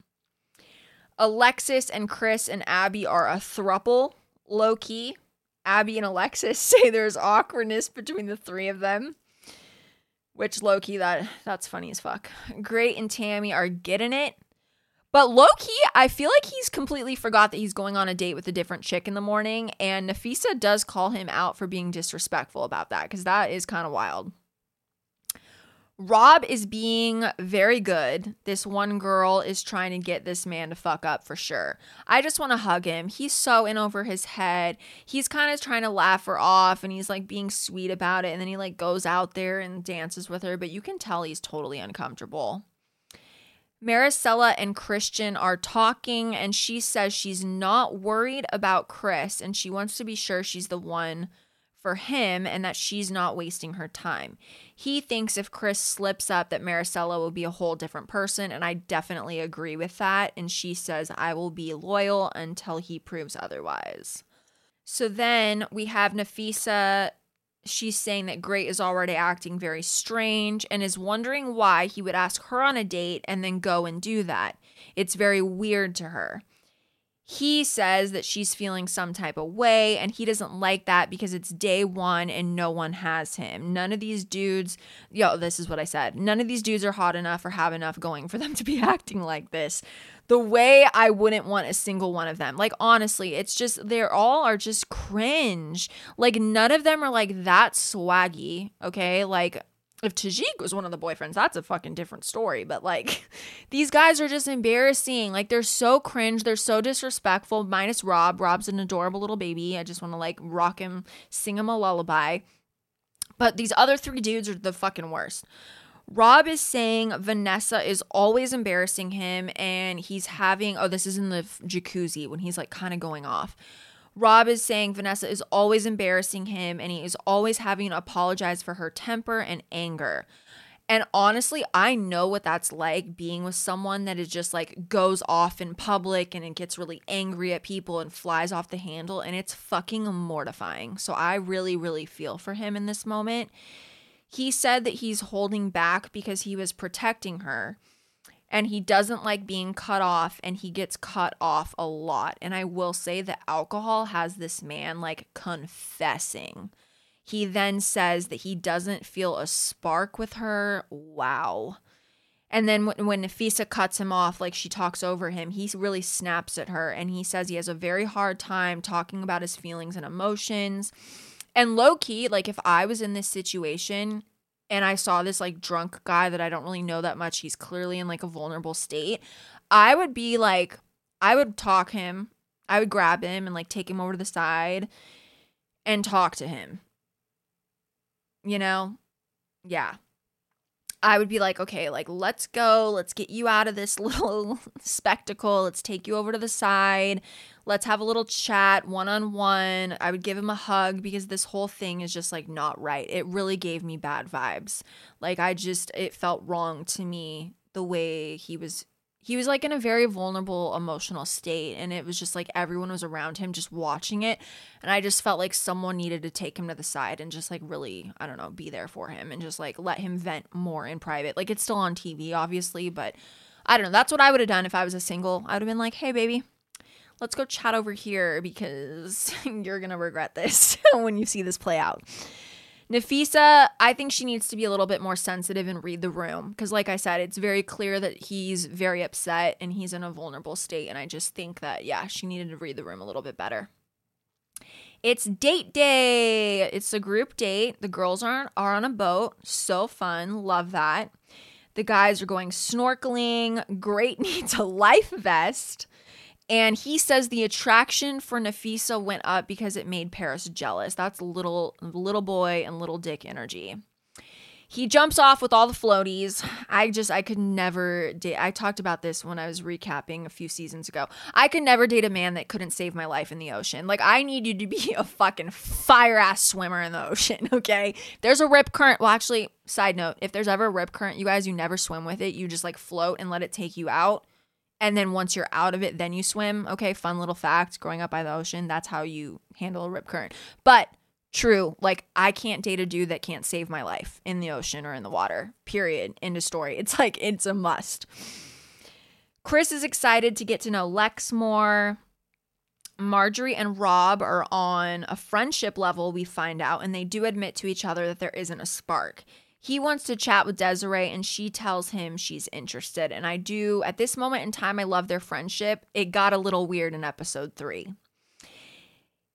Alexis and Chris and Abby are a thruple, low key. Abby and Alexis <laughs> say there's awkwardness between the three of them. Which low key that that's funny as fuck. Gray and Tammy are getting it. But low key, I feel like he's completely forgot that he's going on a date with a different chick in the morning. And Nafisa does call him out for being disrespectful about that because that is kind of wild. Rob is being very good. This one girl is trying to get this man to fuck up for sure. I just want to hug him. He's so in over his head. He's kind of trying to laugh her off and he's like being sweet about it. And then he like goes out there and dances with her, but you can tell he's totally uncomfortable. Maricela and Christian are talking, and she says she's not worried about Chris and she wants to be sure she's the one for him and that she's not wasting her time. He thinks if Chris slips up that Maricela will be a whole different person, and I definitely agree with that. And she says, I will be loyal until he proves otherwise. So then we have Nafisa she's saying that Gray is already acting very strange and is wondering why he would ask her on a date and then go and do that. It's very weird to her. He says that she's feeling some type of way and he doesn't like that because it's day one and no one has him. None of these dudes, yo, this is what I said. None of these dudes are hot enough or have enough going for them to be <laughs> acting like this the way I wouldn't want a single one of them. Like honestly, it's just they're all are just cringe. Like none of them are like that swaggy, okay? Like if Tajik was one of the boyfriends, that's a fucking different story. But like, <laughs> these guys are just embarrassing. Like, they're so cringe. They're so disrespectful. Minus Rob. Rob's an adorable little baby. I just want to like rock him, sing him a lullaby. But these other three dudes are the fucking worst. Rob is saying Vanessa is always embarrassing him and he's having, oh, this is in the jacuzzi when he's like kind of going off. Rob is saying Vanessa is always embarrassing him and he is always having to apologize for her temper and anger. And honestly, I know what that's like being with someone that is just like goes off in public and it gets really angry at people and flies off the handle and it's fucking mortifying. So I really, really feel for him in this moment. He said that he's holding back because he was protecting her and he doesn't like being cut off and he gets cut off a lot. And I will say that alcohol has this man like confessing. He then says that he doesn't feel a spark with her. Wow. And then when, when Nafisa cuts him off, like she talks over him, he really snaps at her and he says he has a very hard time talking about his feelings and emotions. And low key, like if I was in this situation and I saw this like drunk guy that I don't really know that much, he's clearly in like a vulnerable state, I would be like, I would talk him, I would grab him and like take him over to the side and talk to him. You know? Yeah. I would be like, okay, like, let's go. Let's get you out of this <laughs> little spectacle. Let's take you over to the side. Let's have a little chat one on one. I would give him a hug because this whole thing is just like not right. It really gave me bad vibes. Like, I just, it felt wrong to me the way he was he was like in a very vulnerable emotional state and it was just like everyone was around him just watching it and i just felt like someone needed to take him to the side and just like really i don't know be there for him and just like let him vent more in private like it's still on tv obviously but i don't know that's what i would have done if i was a single i would have been like hey baby let's go chat over here because <laughs> you're gonna regret this <laughs> when you see this play out Nafisa, I think she needs to be a little bit more sensitive and read the room because, like I said, it's very clear that he's very upset and he's in a vulnerable state. And I just think that, yeah, she needed to read the room a little bit better. It's date day. It's a group date. The girls are, are on a boat. So fun. Love that. The guys are going snorkeling. Gray <laughs> needs a life vest. And he says the attraction for Nafisa went up because it made Paris jealous. That's little little boy and little dick energy. He jumps off with all the floaties. I just I could never date I talked about this when I was recapping a few seasons ago. I could never date a man that couldn't save my life in the ocean. Like I need you to be <laughs> a fucking fire ass swimmer in the ocean, <laughs> okay? There's a rip current. Well, actually, side note, if there's ever a rip current, you guys you never swim with it. You just like float and let it take you out and then once you're out of it, then you swim. Okay, fun little fact. Growing up by the ocean, that's how you handle a rip current. But true, like I can't date a dude that can't save my life in the ocean or in the water. Period. End of story. It's <laughs> like it's a must. Chris is excited to get to know Lex more. Marjorie and Rob are on a friendship level, we find out, and they do admit to each other that there isn't a spark. He wants to chat with Desiree and she tells him she's interested. And I do, at this moment in time, I love their friendship. It got a little weird in episode three.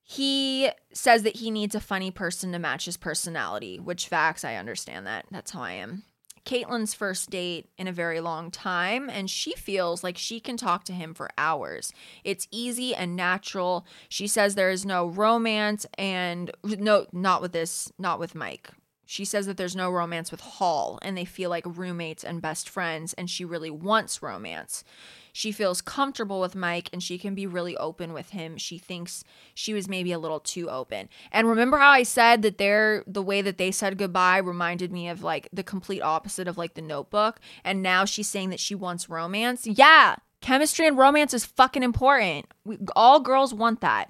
He says that he needs a funny person to match his personality, which facts, I understand that. That's how I am. Kaitlyn's first date in a very long time, and she feels like she can talk to him for hours. It's easy and natural. She says there is no romance, and no, not with this, not with Mike. She says that there's no romance with Hall and they feel like roommates and best friends, and she really wants romance. She feels comfortable with Mike and she can be really open with him. She thinks she was maybe a little too open. And remember how I said that they're the way that they said goodbye reminded me of like the complete opposite of like the notebook. And now she's saying that she wants romance. Yeah, chemistry and romance is fucking important. We, all girls want that.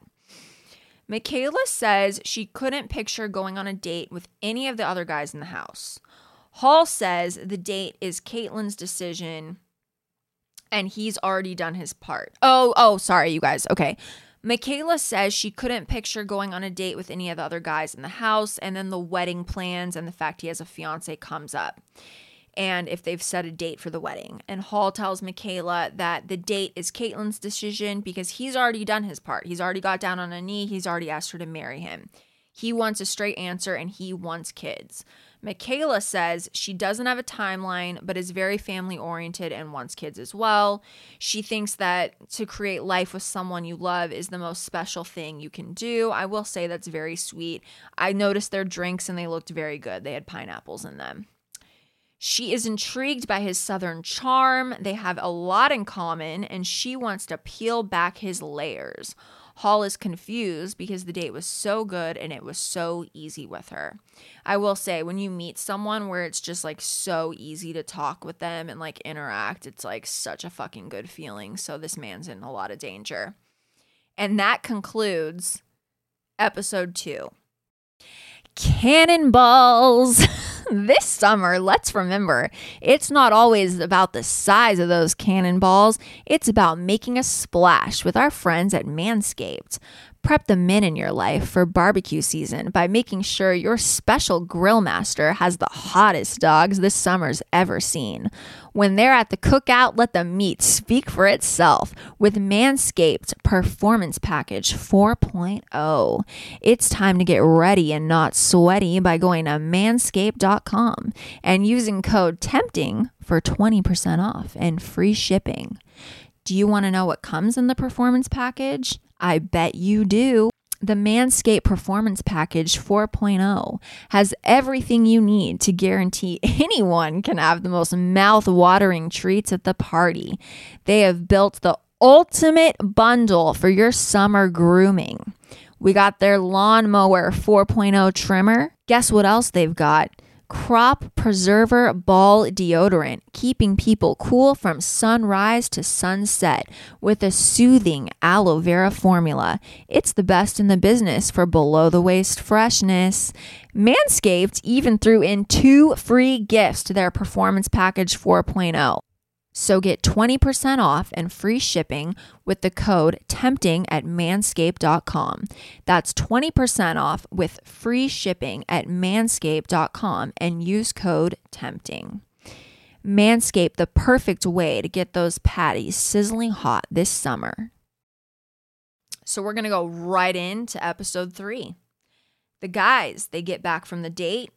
Michaela says she couldn't picture going on a date with any of the other guys in the house. Hall says the date is Kaitlyn's decision and he's already done his part. Oh, oh, sorry, you guys. Okay. Michaela says she couldn't picture going on a date with any of the other guys in the house, and then the wedding plans and the fact he has a fiance comes up and if they've set a date for the wedding. And Hall tells Michaela that the date is Kaitlyn's decision because he's already done his part. He's already got down on a knee, he's already asked her to marry him. He wants a straight answer and he wants kids. Michaela says she doesn't have a timeline, but is very family oriented and wants kids as well. She thinks that to create life with someone you love is the most special thing you can do. I will say that's very sweet. I noticed their drinks and they looked very good. They had pineapples in them. She is intrigued by his southern charm. They have a lot in common, and she wants to peel back his layers. Hall is confused because the date was so good and it was so easy with her. I will say, when you meet someone where it's just like so easy to talk with them and like interact, it's like such a fucking good feeling. So, this man's in a lot of danger. And that concludes episode two. Cannonballs. <laughs> this summer, let's remember, it's not always about the size of those cannonballs, it's about making a splash with our friends at Manscaped. Prep the men in your life for barbecue season by making sure your special grill master has the hottest dogs this summer's ever seen. When they're at the cookout, let the meat speak for itself with Manscaped Performance Package 4.0. It's time to get ready and not sweaty by going to manscaped.com and using code TEMPTING for 20% off and free shipping. Do you want to know what comes in the performance package? I bet you do. The Manscaped Performance Package 4.0 has everything you need to guarantee <laughs> anyone can have the most mouth watering treats at the party. They have built the ultimate bundle for your summer grooming. We got their Lawnmower 4.0 trimmer. Guess what else they've got? Crop Preserver Ball Deodorant, keeping people cool from sunrise to sunset with a soothing aloe vera formula. It's the best in the business for below the waist freshness. Manscaped even threw in two free gifts to their Performance Package 4.0. So get 20% off and free shipping with the code TEMPTING at manscaped.com. That's 20% off with free shipping at manscaped.com and use code TEMPTING. Manscaped, the perfect way to get those patties sizzling hot this summer. So we're going to go right into episode three. The guys, they get back from the date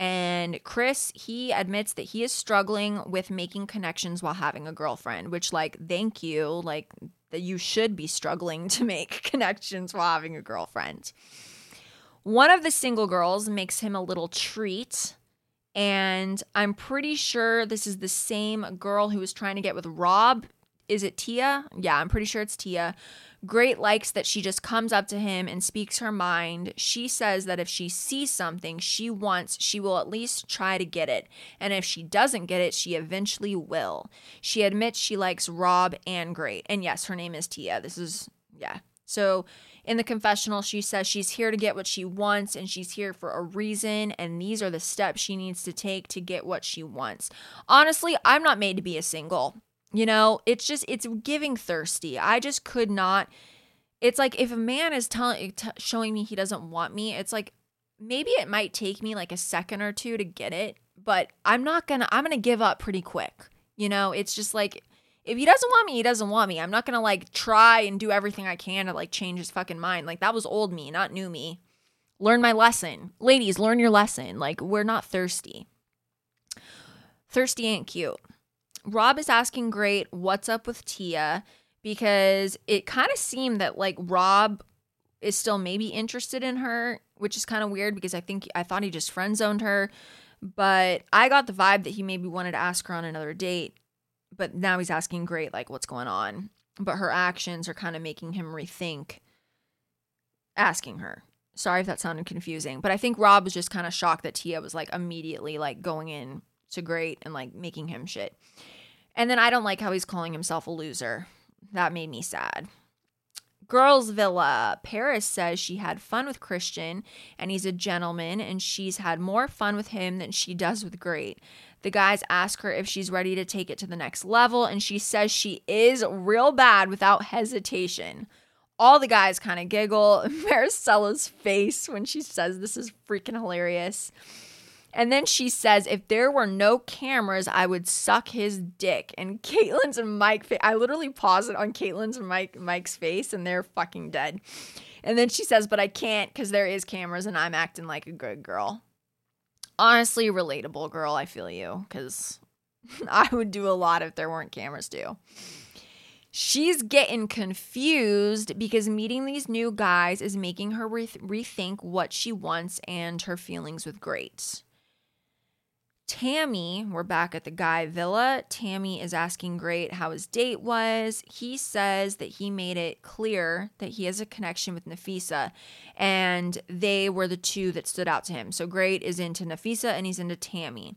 and Chris, he admits that he is struggling with making connections while having a girlfriend, which, like, thank you. Like, that you should be struggling to make <laughs> connections while having a girlfriend. One of the single girls makes him a little treat. And I'm pretty sure this is the same girl who was trying to get with Rob. Is it Tia? Yeah, I'm pretty sure it's Tia Gray likes that she just comes up to him and speaks her mind. She says that if she sees something she wants, she will at least try to get it. And if she doesn't get it, she eventually will. She admits she likes Rob and Gray. And yes, her name is Tia. This is, yeah. So in the confessional, she says she's here to get what she wants and she's here for a reason. And these are the steps she needs to take to get what she wants. Honestly, I'm not made to be a single. You know, it's just it's giving thirsty. I just could not. It's like if a man is telling t- showing me he doesn't want me, it's like maybe it might take me like a second or two to get it, but I'm not to I'm to give up pretty quick. You know, it's just like if he doesn't want me, he doesn't want me. I'm not to like try and do everything I can to like change his fucking mind. Like that was old me, not new me. Learn my lesson. Ladies, learn your lesson. Like we're not thirsty. Thirsty ain't cute. Rob is asking Gray what's up with Tia because it kind of seemed that like Rob is still maybe interested in her, which is kind of weird because I think I thought he just friend zoned her. But I got the vibe that he maybe wanted to ask her on another date. But now he's asking Gray, like, what's going on? But her actions are kind of making him rethink asking her. Sorry if that sounded confusing, but I think Rob was just kind of shocked that Tia was like immediately like going in to Gray and like making him shit. And then I don't like how he's calling himself a loser. That made me sad. Girls Villa. Paris says she had fun with Christian and he's a gentleman and she's had more fun with him than she does with Gray. The guys ask her if she's ready to take it to the next level and she says she is real bad without hesitation. All the guys kind of giggle. <laughs> Maricela's face when she says this is freaking hilarious. And then she says, if there were no cameras, I would suck his dick. And <laughs> Kaitlyn's and Mike, I literally pause it on Kaitlyn's and Mike, Mike's face, and they're fucking dead. And then she says, but I can't because there is cameras and I'm acting like a good girl. Honestly, relatable girl, I feel you because <laughs> I would do a lot if there weren't cameras too. She's getting confused because meeting these new guys is making her rethink what she wants and her feelings with Gray. Tammy, we're back at the guy villa. Tammy is asking Gray how his date was. He says that he made it clear that he has a connection with Nafisa and they were the two that stood out to him. So Gray is into Nafisa and he's into Tammy.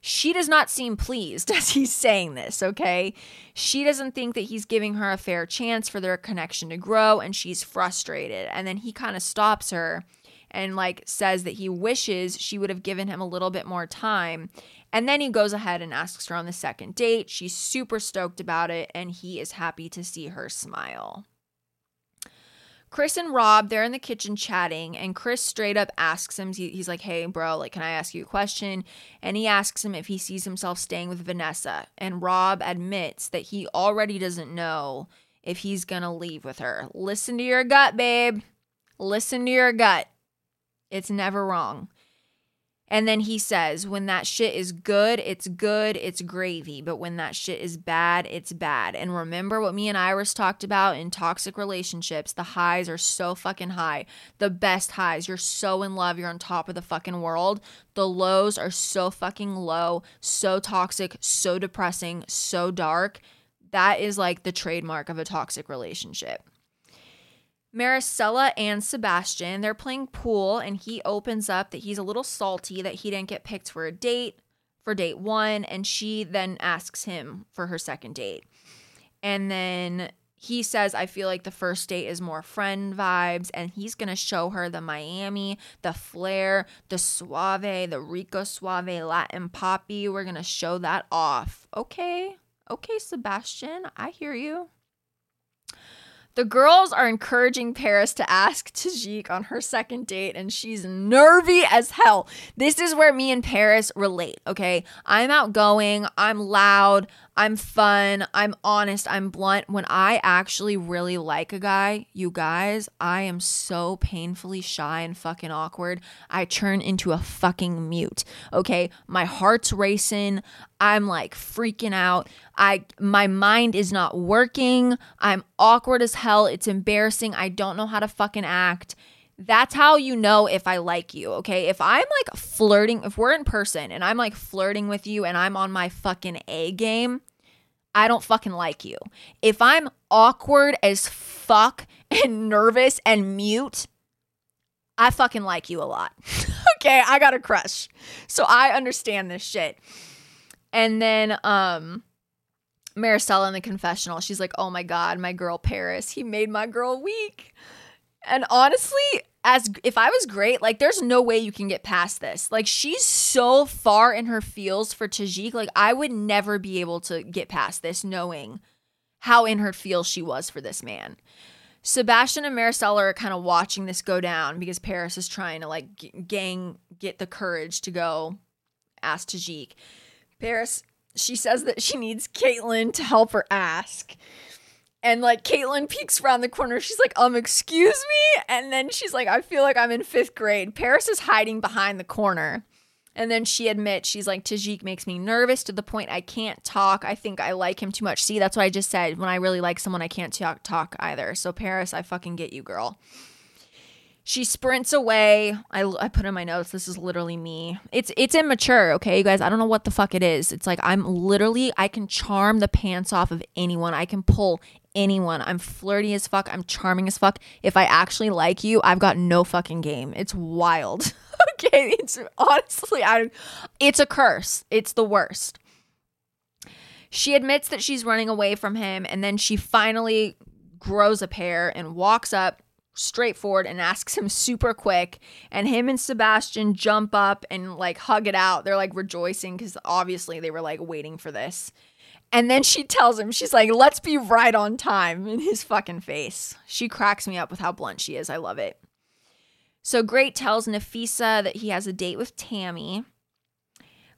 She does not seem pleased <laughs> as he's saying this, okay? She doesn't think that he's giving her a fair chance for their connection to grow and she's frustrated. And then he kind of stops her and like says that he wishes she would have given him a little bit more time. And then he goes ahead and asks her on the second date. She's super stoked about it, and he is happy to see her smile. Chris and Rob, they're in the kitchen chatting, and Chris straight up asks him, he's like, Hey, bro, like, can I ask you a question? And he asks him if he sees himself staying with Vanessa. And Rob admits that he already doesn't know if he's gonna leave with her. Listen to your gut, babe. Listen to your gut. It's never wrong. And then he says, when that shit is good, it's good, it's gravy. But when that shit is bad, it's bad. And remember what me and Iris talked about in toxic relationships the highs are so fucking high. The best highs. You're so in love, you're on top of the fucking world. The lows are so fucking low, so toxic, so depressing, so dark. That is like the trademark of a toxic relationship. Maricela and Sebastian, they're playing pool, and he opens up that he's a little salty that he didn't get picked for a date for date one, and she then asks him for her second date. And then he says, I feel like the first date is more friend vibes, and he's gonna show her the Miami, the flair, the suave, the Rico suave Latin poppy. We're gonna show that off. Okay, okay, Sebastian, I hear you. The girls are encouraging Paris to ask Tajik on her second date, and she's nervy as hell. This is where me and Paris relate, okay? I'm outgoing, I'm loud, I'm fun, I'm honest, I'm blunt. When I actually really like a guy, you guys, I am so painfully shy and fucking awkward. I turn into a fucking mute. Okay? My heart's racing. I'm like freaking out. I my mind is not working. I'm awkward as hell. It's embarrassing. I don't know how to fucking act. That's how you know if I like you, okay? If I'm like flirting, if we're in person and I'm like flirting with you and I'm on my fucking A game, I don't fucking like you. If I'm awkward as fuck <laughs> and nervous and mute, I fucking like you a lot. <laughs> okay, I got a crush. So I understand this shit. And then um Maricela in the confessional, she's like, "Oh my god, my girl Paris, he made my girl weak." And honestly, as if I was Gray, like there's no way you can get past this. Like she's so far in her feels for Tajik, like I would never be able to get past this knowing how in her feels she was for this man. Sebastian and Maricela are kind of watching this go down because Paris is trying to like gang get the courage to go ask Tajik. Paris, she says that she needs Kaitlyn to help her ask. And like Kaitlyn peeks around the corner. She's like, um, excuse me? And then she's like, I feel like I'm in fifth grade. Paris is hiding behind the corner. And then she admits, she's like, Tajik makes me nervous to the point I can't talk. I think I like him too much. See, that's what I just said. When I really like someone, I can't talk, talk either. So, Paris, I fucking get you, girl. She sprints away. I, I put in my notes. This is literally me. It's it's immature, okay, you guys. I don't know what the fuck it is. It's like I'm literally I can charm the pants off of anyone. I can pull anyone. I'm flirty as fuck. I'm charming as fuck. If I actually like you, I've got no fucking game. It's wild. <laughs> okay, it's honestly I it's a curse. It's the worst. She admits that she's running away from him and then she finally grows a pair and walks up straightforward and asks him super quick and him and Sebastian jump up and like hug it out. They're like rejoicing cuz obviously they were like waiting for this. And then she tells him, she's like, let's be right on time in his fucking face. She cracks me up with how blunt she is. I love it. So Gray tells Nafisa that he has a date with Tammy.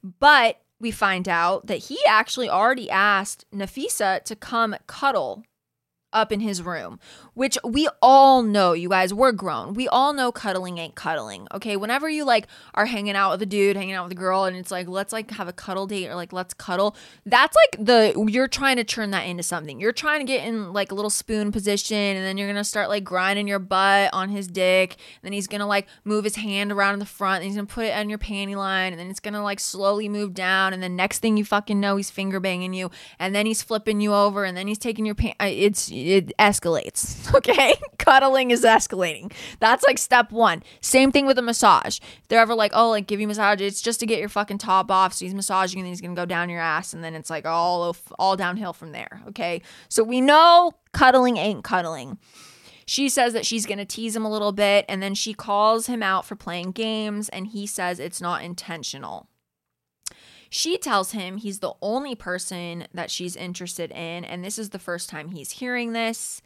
But we find out that he actually already asked Nafisa to come cuddle up in his room, which we all know, you guys, we're grown. We all know cuddling ain't cuddling. Okay. Whenever you like are hanging out with a dude, hanging out with a girl, and it's like, let's like have a cuddle date or like let's cuddle, that's like the you're trying to turn that into something. You're trying to get in like a little spoon position, and then you're gonna start like grinding your butt on his dick. And then he's gonna like move his hand around in the front, and he's gonna put it on your panty line, and then it's gonna like slowly move down, and then next thing you fucking know, he's finger banging you, and then he's flipping you over, and then he's taking your pants. Uh, it's it escalates. <laughs> Okay. <laughs> Cuddling is escalating. That's like step one. Same thing with a massage. If they're ever like, oh, like give you massage, it's just to get your fucking top off. So he's massaging and then he's going to go down your ass. And then it's like all, all downhill from there. Okay. So we know cuddling ain't cuddling. She says that she's going to tease him a little bit and then she calls him out for playing games and he says it's not intentional. She tells him he's the only person that she's interested in, and this is the first time he's hearing this.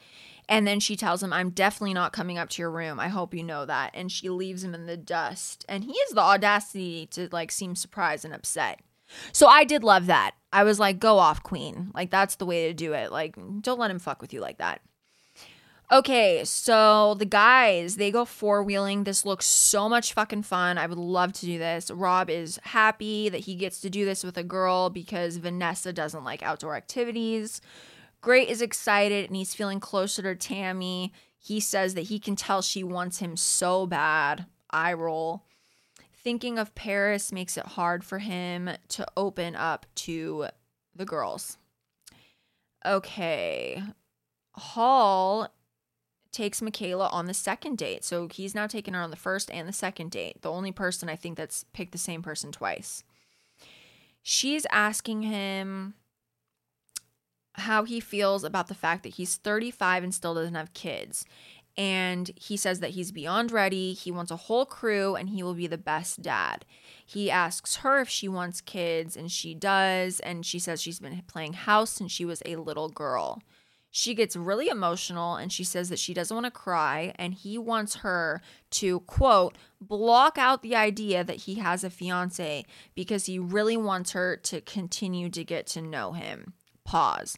And then she tells him, I'm definitely not coming up to your room. I hope you know that. And she leaves him in the dust. And he has the audacity to like seem surprised and upset. So I did love that. I was like, go off, queen. Like, that's the way to do it. Like, don't let him fuck with you like that. Okay, so the guys, they go four wheeling. This looks so much fucking fun. I would love to do this. Rob is happy that he gets to do this with a girl because Vanessa doesn't like outdoor activities. Gray is excited and he's feeling closer to Tammy. He says that he can tell she wants him so bad. I roll. Thinking of Paris makes it hard for him to open up to the girls. Okay. Hall takes Michaela on the second date. So he's now taken her on the first and the second date. The only person I think that's picked the same person twice. She's asking him how he feels about the fact that he's 35 and still doesn't have kids. And he says that he's beyond ready. He wants a whole crew and he will be the best dad. He asks her if she wants kids, and she does. And she says she's been playing house since she was a little girl. She gets really emotional and she says that she doesn't want to cry. And he wants her to, quote, block out the idea that he has a fiance because he really wants her to continue to get to know him. Pause.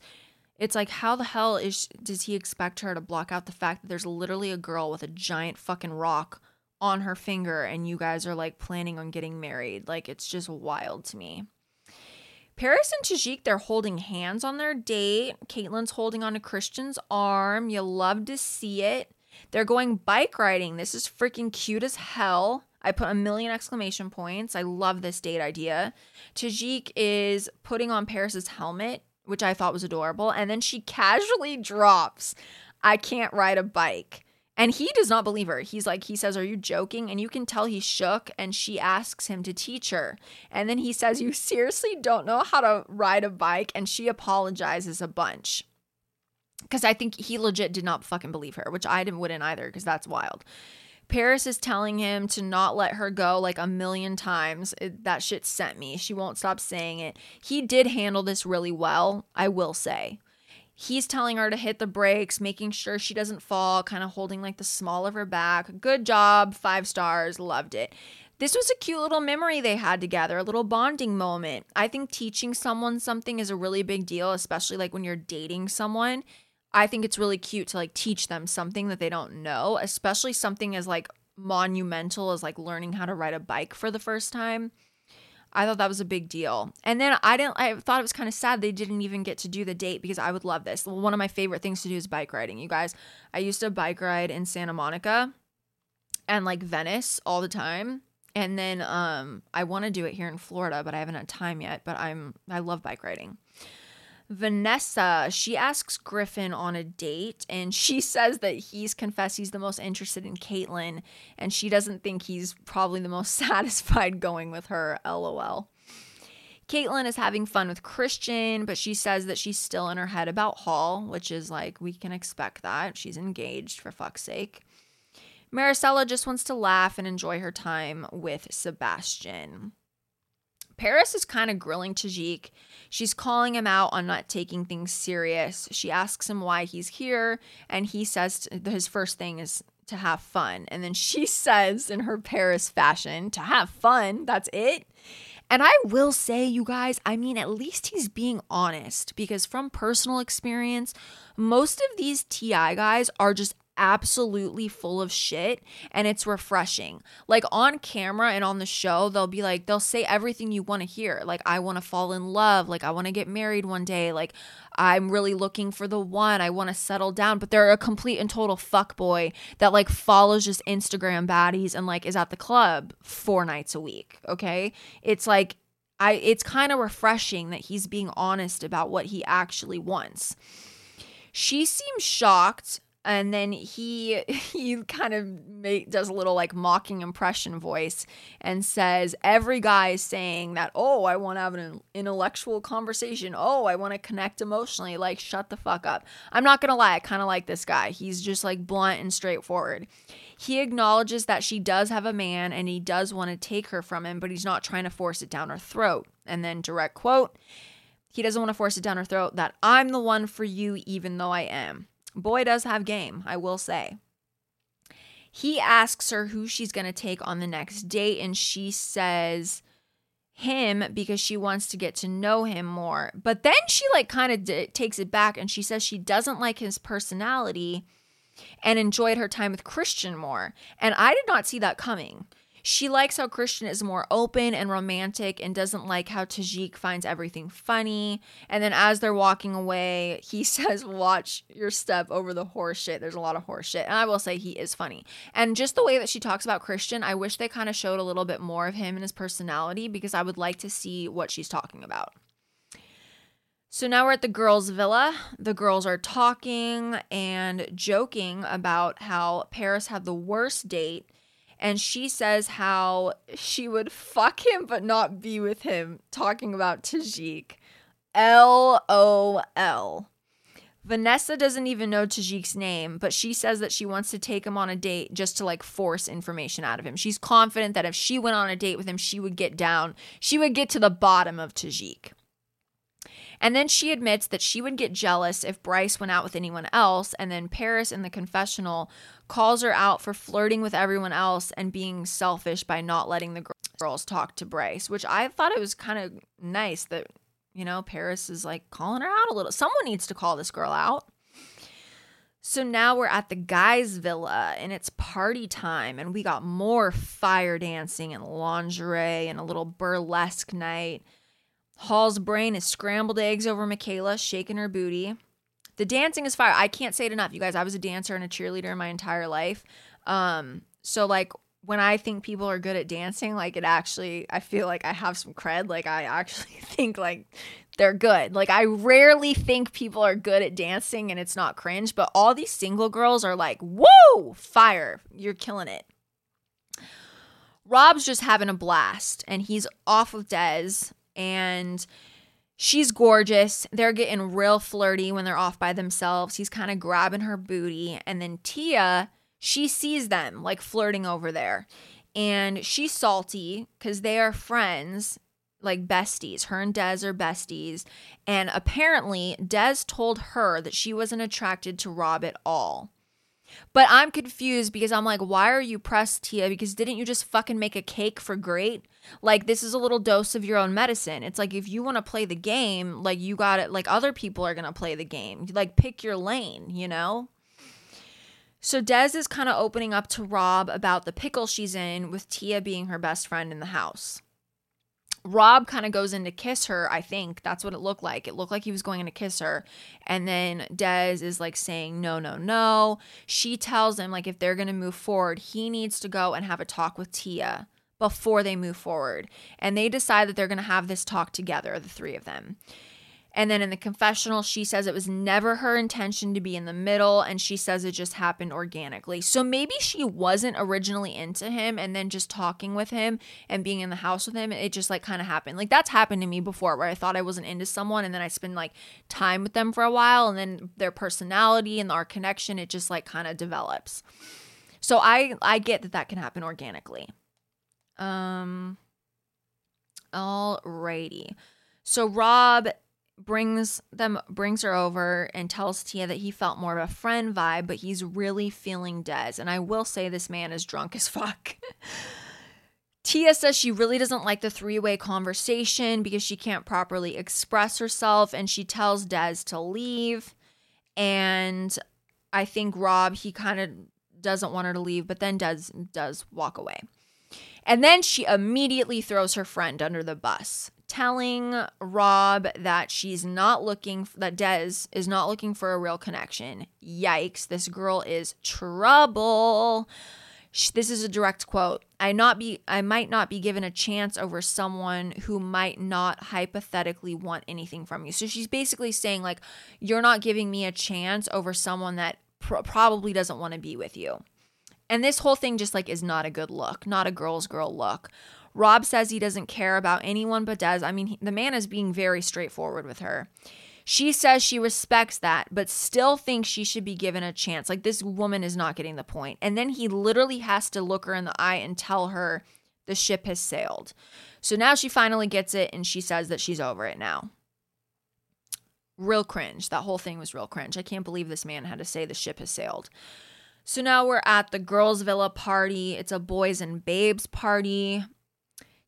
It's like how the hell is does he expect her to block out the fact that there's literally a girl with a giant fucking rock on her finger and you guys are like planning on getting married? Like it's just wild to me. Paris and Tajik, they're holding hands on their date. Kaitlyn's holding on to Christian's arm. You love to see it. They're going bike riding. This is freaking cute as hell. I put a million exclamation points. I love this date idea. Tajik is putting on Paris's helmet which I thought was adorable. And then she casually drops, I can't ride a bike. And he does not believe her. He's like, he says, Are you joking? And you can tell he's shook. And she asks him to teach her. And then he says, You seriously don't know how to ride a bike? And she apologizes a bunch. Because I think he legit did not fucking believe her, which I didn't, wouldn't either, because that's wild. Paris is telling him to not let her go like a million times. It, that shit sent me. She won't stop saying it. He did handle this really well, I will say. He's telling her to hit the brakes, making sure she doesn't fall, kind of holding like the small of her back. Good job, five stars, loved it. This was a cute little memory they had together, a little bonding moment. I think teaching someone something is a really big deal, especially like when you're dating someone. I think it's really cute to like teach them something that they don't know, especially something as like monumental as like learning how to ride a bike for the first time. I thought that was a big deal. And then I didn't I thought it was kind of sad they didn't even get to do the date because I would love this. One of my favorite things to do is bike riding. You guys, I used to bike ride in Santa Monica and like Venice all the time. And then um I want to do it here in Florida, but I haven't had time yet, but I'm I love bike riding. Vanessa, she asks Griffin on a date and she <laughs> says that he's confessed he's the most interested in Kaitlyn and she doesn't think he's probably the most <laughs> satisfied going with her. LOL. Kaitlyn is having fun with Christian, but she says that she's still in her head about Hall, which is like, we can expect that. She's engaged, for fuck's sake. Maricela just wants to laugh and enjoy her time with Sebastian. Paris is kind of grilling Tajik. She's calling him out on not taking things serious. She asks him why he's here, and he says his first thing is to have fun. And then she <laughs> says, in her Paris fashion, to have fun. That's it. And I will say, you guys, I mean, at least he's being honest because from personal experience, most of these TI guys are just absolutely full of shit and it's refreshing. Like on camera and on the show, they'll be like, they'll say everything you want to hear. Like, I want to fall in love. Like, I want to get married one day. Like, I'm really looking for the one. I want to settle down. But they're a complete and total fuck boy that like follows just Instagram baddies and like is at the club four nights a week. Okay. It's like, I, it's kind of refreshing that he's being honest about what he actually wants. She seems shocked and then he <laughs> he kind of make, does a little like mocking impression voice and says every guy is saying that oh i want to have an intellectual conversation. Oh i want to connect emotionally. Like shut the fuck up. I'm not gonna lie i kind of like this guy. He's just like blunt and straightforward. He acknowledges that she does have a man and he does want to take her from him but he's not trying to force it down her throat. And then direct quote he doesn't want to force it down her throat that i'm the one for you even though i am Boy does have game, I will say. He asks her who she's going to take on the next date, and she says him because she wants to get to know him more. But then she, like, kind of d- takes it back and she says she doesn't like his personality and enjoyed her time with Christian more. And I did not see that coming. She likes how Christian is more open and romantic and doesn't like how Tajik finds everything funny. And then as they're walking away, he <laughs> says, Watch your step over the horse shit. There's a lot of horse shit. And I will say he is funny. And just the way that she talks about Christian, I wish they kind of showed a little bit more of him and his personality because I would like to see what she's talking about. So now we're at the girls' villa. The girls are talking and joking about how Paris had the worst date. And she says how she would fuck him but not be with him, talking about Tajik. LOL. Vanessa doesn't even know Tajik's name, but she says that she wants to take him on a date just to like force information out of him. She's confident that if she went on a date with him, she would get down, she would get to the bottom of Tajik. And then she admits that she would get jealous if Bryce went out with anyone else. And then Paris in the confessional calls her out for flirting with everyone else and being selfish by not letting the girls talk to Bryce, which I thought it was kind of nice that, you know, Paris is like calling her out a little. Someone needs to call this girl out. So now we're at the guys' villa and it's party time, and we got more fire dancing and lingerie and a little burlesque night. Hall's brain is scrambled eggs over Michaela, shaking her booty. The dancing is fire. I can't say it enough, you guys. I was a dancer and a cheerleader my entire life. Um, so like when I think people are good at dancing, like it actually, I feel like I have some cred. Like I actually <laughs> think like they're good. Like I rarely think people are good at dancing and it's not cringe, but all these single girls are like, whoa, fire. You're killing it. Rob's just having a blast and he's off with Des and she's gorgeous. They're getting real flirty when they're off by themselves. He's kind of grabbing her booty. And then Tia, she sees them like flirting over there. And she's salty because they are friends, like besties. Her and Dez are besties. And apparently, Dez told her that she wasn't attracted to Rob at all. But I'm confused because I'm like, why are you pressed, Tia? Because didn't you just fucking make a cake for Gray? Like, this is a little dose of your own medicine. It's like, if you want to play the game, like, you got it. Like, other people are going to play the game. Like, pick your lane, you know? So Dez is kind of opening up to Rob about the pickle she's in, with Tia being her best friend in the house. Rob kind of goes in to kiss her, I think. That's what it looked like. It looked like he was going in to kiss her. And then Dez is like saying, no, no, no. She tells him, like, if they're going to move forward, he needs to go and have a talk with Tia before they move forward. And they decide that they're going to have this talk together, the three of them. And then in the confessional, she says it was never her intention to be in the middle, and she says it just happened organically. So maybe she wasn't originally into him, and then just talking with him and being in the house with him, it just like kind of happened. Like that's happened to me before, where I thought I wasn't into someone, and then I spend like time with them for a while, and then their personality and our connection, it just like kind of develops. So I I get that that can happen organically. Um. Alrighty. So Rob brings them brings her over and tells Tia that he felt more of a friend vibe, but he's really feeling Des. And I will say this man is drunk as <laughs> fuck. Tia says she really doesn't like the three-way conversation because she can't properly express herself and she tells Des to leave. And I think Rob he kind of doesn't want her to leave, but then does does walk away. And then she immediately throws her friend under the bus telling Rob that she's not looking, that Des is not looking for a real connection. Yikes, this girl is trouble. This is a direct quote. I not be I might not be given a chance over someone who might not hypothetically want anything from you. So she's basically saying like you're not giving me a chance over someone that pr- probably doesn't want to be with you. And this whole thing just like is not a good look, not a girl's girl look. Rob says he doesn't care about anyone but Des. I mean, he, the man is being very straightforward with her. She says she respects that, but still thinks she should be given a chance. Like, this woman is not getting the point. And then he literally has to look her in the eye and tell her the ship has sailed. So now she finally gets it and she says that she's over it now. Real cringe. That whole thing was real cringe. I can't believe this man had to say the ship has sailed. So now we're at the girls' villa party. It's a boys and babes party.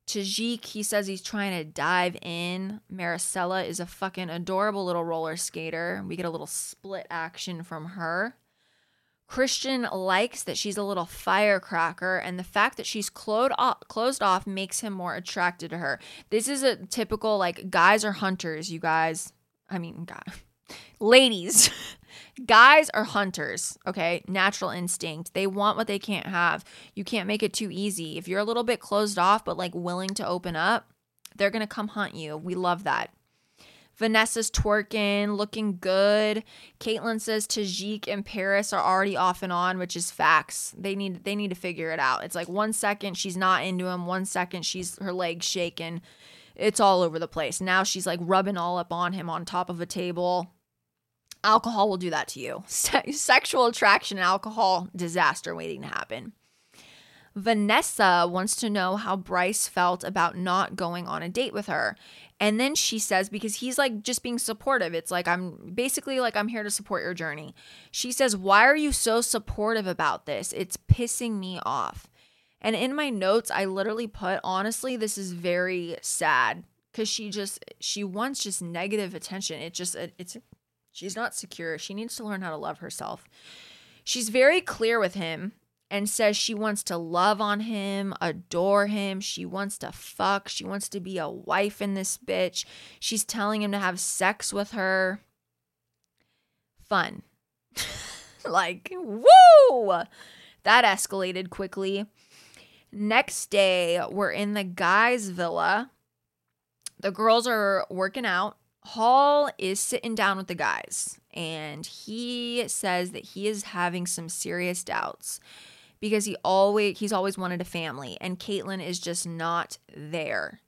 Tajik, he says he's trying to dive in. Maricela is a fucking adorable little roller skater. We get a little split action from her. Christian likes that she's a little firecracker, and the fact that she's closed off, closed off makes him more attracted to her. This is a typical, like, guys are hunters, you guys. I mean, God. <laughs> Ladies, <laughs> guys are hunters, okay? Natural instinct. They want what they can't have. You can't make it too easy. If you're a little bit closed off, but like willing to open up, they're to come hunt you. We love that. Vanessa's twerking, looking good. Kaitlyn says Tajik and Paris are already off and on, which is facts. They need they need to figure it out. It's like one second she's not into him, one second she's her legs shaking. It's all over the place. Now she's like rubbing all up on him on top of a table. Alcohol will do that to you. <laughs> Se- sexual attraction and alcohol disaster waiting to happen. Vanessa wants to know how Bryce felt about not going on a date with her. And then she says, because he's like just being supportive, it's like, I'm basically like, I'm here to support your journey. She says, Why are you so supportive about this? It's pissing me off. And in my notes, I literally put, honestly, this is very sad because she just, she wants just negative attention. It just, it's, she's not secure. She needs to learn how to love herself. She's very clear with him and says she wants to love on him, adore him. She wants to fuck. She wants to be a wife in this bitch. She's telling him to have sex with her. Fun. <laughs> like, woo! That escalated quickly. Next day, we're in the guys' villa. The girls are working out. Hall is sitting down with the guys, and he says that he is having some serious doubts because he always he's always wanted a family and Kaitlyn is just not there.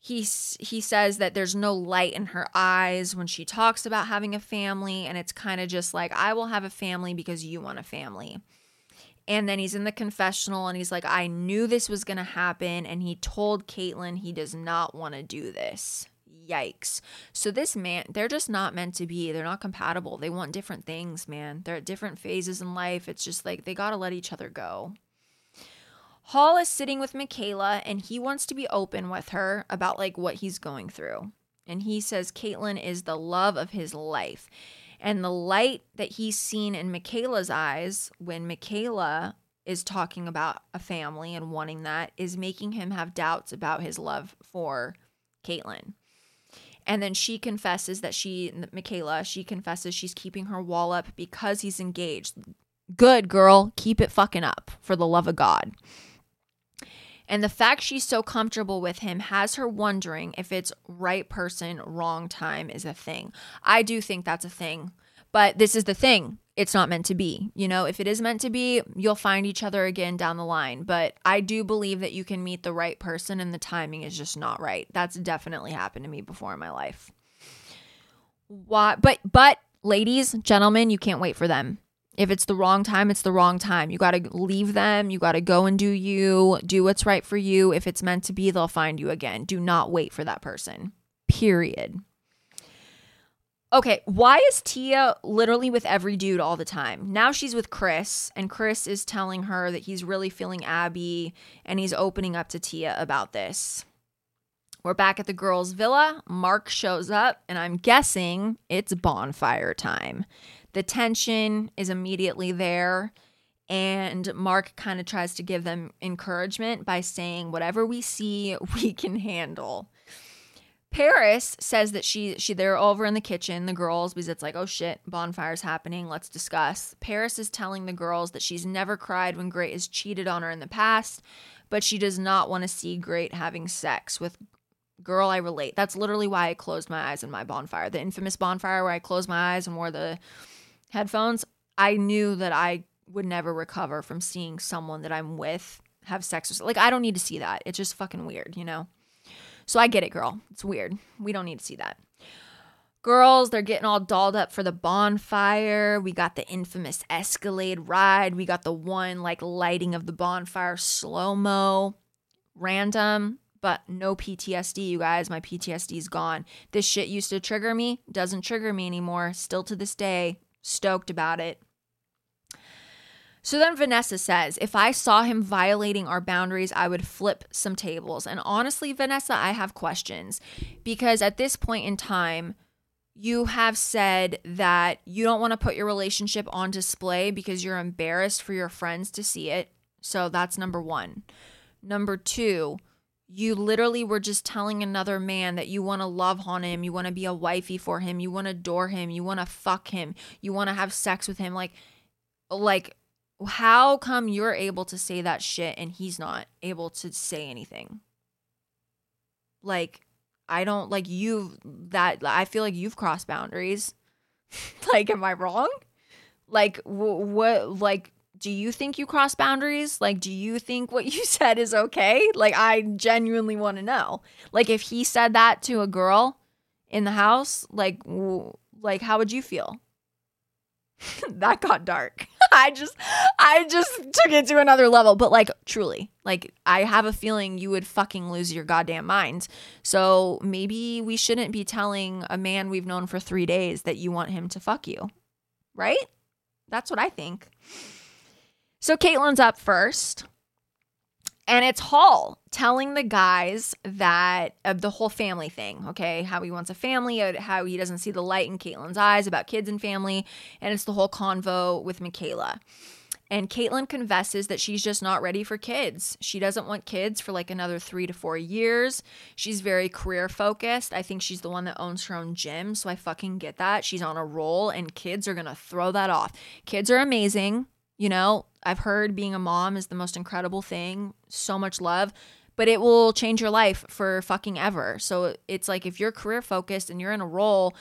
He he says that there's no light in her eyes when she talks about having a family and it's kind of just like I will have a family because you want a family. And then he's in the confessional and he's like I knew this was going to happen and he told Kaitlyn he does not want to do this. Yikes. So this man, they're just not meant to be. They're not compatible. They want different things, man. They're at different phases in life. It's just like they got to let each other go. Hall is sitting with Michaela and he wants to be open with her about like what he's going through. And he says Kaitlyn is the love of his life. And the light that he's seen in Michaela's eyes when Michaela is talking about a family and wanting that is making him have doubts about his love for Kaitlyn. And then she confesses that she, Michaela, she confesses she's keeping her wall up because he's engaged. Good girl, keep it fucking up for the love of God. And the fact she's so comfortable with him has her wondering if it's right person, wrong time is a thing. I do think that's a thing. But this is the thing it's not meant to be. You know, if it is meant to be, you'll find each other again down the line. But I do believe that you can meet the right person and the timing is just not right. That's definitely happened to me before in my life. Why but but ladies, gentlemen, you can't wait for them. If it's the wrong time, it's the wrong time. You got to leave them. You got to go and do you, do what's right for you. If it's meant to be, they'll find you again. Do not wait for that person. Period. Okay, why is Tia literally with every dude all the time? Now she's with Chris, and Chris is telling her that he's really feeling Abby, and he's opening up to Tia about this. We're back at the girls' villa. Mark shows up, and I'm guessing it's bonfire time. The tension is immediately there, and Mark kind of tries to give them encouragement by saying, Whatever we see, <laughs> we can handle. Paris says that she she they're over in the kitchen, the girls, because it's like, oh shit, bonfire's happening. Let's discuss. Paris is telling the girls that she's never cried when Gray has cheated on her in the past, but she does not want to see Gray having sex with girl. I relate. That's literally why I closed my eyes in my bonfire, the infamous bonfire where I closed my eyes and wore the headphones. I knew that I would never recover from seeing someone that I'm with have sex with. Like I don't need to see that. It's just fucking weird, you know. So I get it, girl. It's weird. We don't need to see that. Girls, they're getting all dolled up for the bonfire. We got the infamous Escalade ride. We got the one like lighting of the bonfire slow mo. Random, but no PTSD, you guys. My PTSD's gone. This shit used to trigger me, doesn't trigger me anymore. Still to this day, stoked about it. So then Vanessa says, if I saw him violating our boundaries, I would flip some tables. And honestly, Vanessa, I have questions because at this point in time, you have said that you don't want to put your relationship on display because you're embarrassed for your friends to see it. So that's number one. Number two, you literally were just telling another man that you want to love on him, you want to be a wifey for him, you want to adore him, you want to fuck him, you want to have sex with him. Like, like how come you're able to say that shit and he's not able to say anything? Like, I don't like you that I feel like you've crossed boundaries. <laughs> like, am I wrong? Like, w- what, like, do you think you cross boundaries? Like, do you think what you <laughs> said is okay? Like, I genuinely want to know. Like, if he said that to a girl in the house, like, like, how would you feel? <laughs> that got dark. <laughs> I just I just took it to another level, but like truly, like I have a feeling you would fucking lose your goddamn mind. So maybe we shouldn't be telling a man we've known for 3 days that you want him to fuck you. Right? That's what I think. So Kaitlyn's up first. And it's Hall telling the guys that of the whole family thing, okay? How he wants a family, uh, how he doesn't see the light in Kaitlyn's eyes about kids and family. And it's the whole convo with Michaela. And Kaitlyn confesses that she's just not ready for kids. She doesn't want kids for like another three to four years. She's very career focused. I think she's the one that owns her own gym. So I fucking get that. She's on a roll, and kids are going to throw that off. Kids are amazing. You know, I've heard being a mom is the most incredible thing, so much love, but it will change your life for fucking ever. So it's like if you're career focused and you're in a role,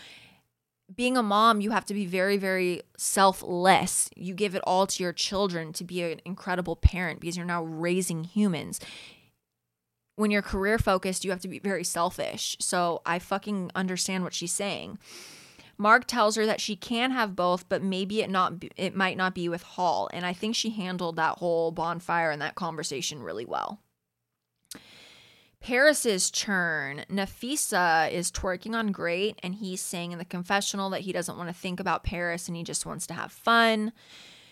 being a mom, you have to be very, very selfless. You give it all to your children to be an incredible parent because you're now raising humans. When you're career focused, you have to be very selfish. So I fucking understand what she's saying. Mark tells her that she can have both, but maybe it not be, it might not be with Hall, and I think she handled that whole bonfire and that conversation really well. Paris's churn. Nafisa is twerking on great, and he's saying in the confessional that he doesn't want to think about Paris and he just wants to have fun.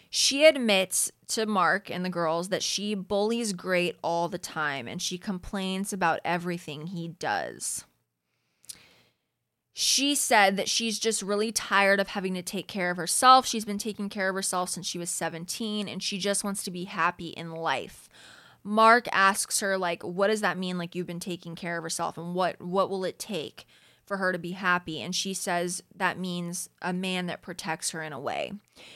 She admits to Mark and the girls that she bullies Great all the time and she complains about everything he does. She said that she's just really tired of having to take care of herself. She's been taking care of herself since she was 17 and she just wants to be happy in life. Mark asks her like what does that mean like you've been taking care of herself and what what will it take for her to be happy and she says that means a man that protects her in a way.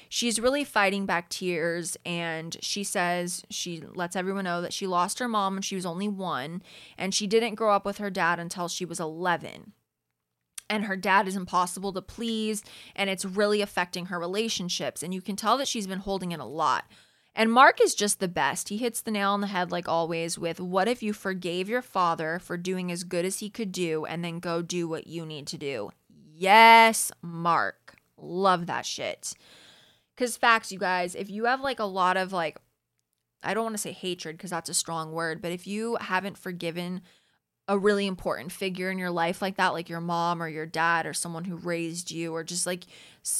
She's really fighting back tears and she says she lets everyone know that she lost her mom when she was only 1 and she didn't grow up with her dad until she was 11 and her dad is impossible to please and it's really affecting her relationships and you can tell that she's been holding in a lot. And mark is just the best. He hits the nail on the head like always with what if you forgave your father for doing as good as he could do and then go do what you need to do? Yes mark. Love that shit. Because facts you guys if you have like a lot of like i don't want to say hatred because that's a strong word but if you haven't forgiven a really important figure in your life like that, like your mom or your dad or someone who raised you, or just like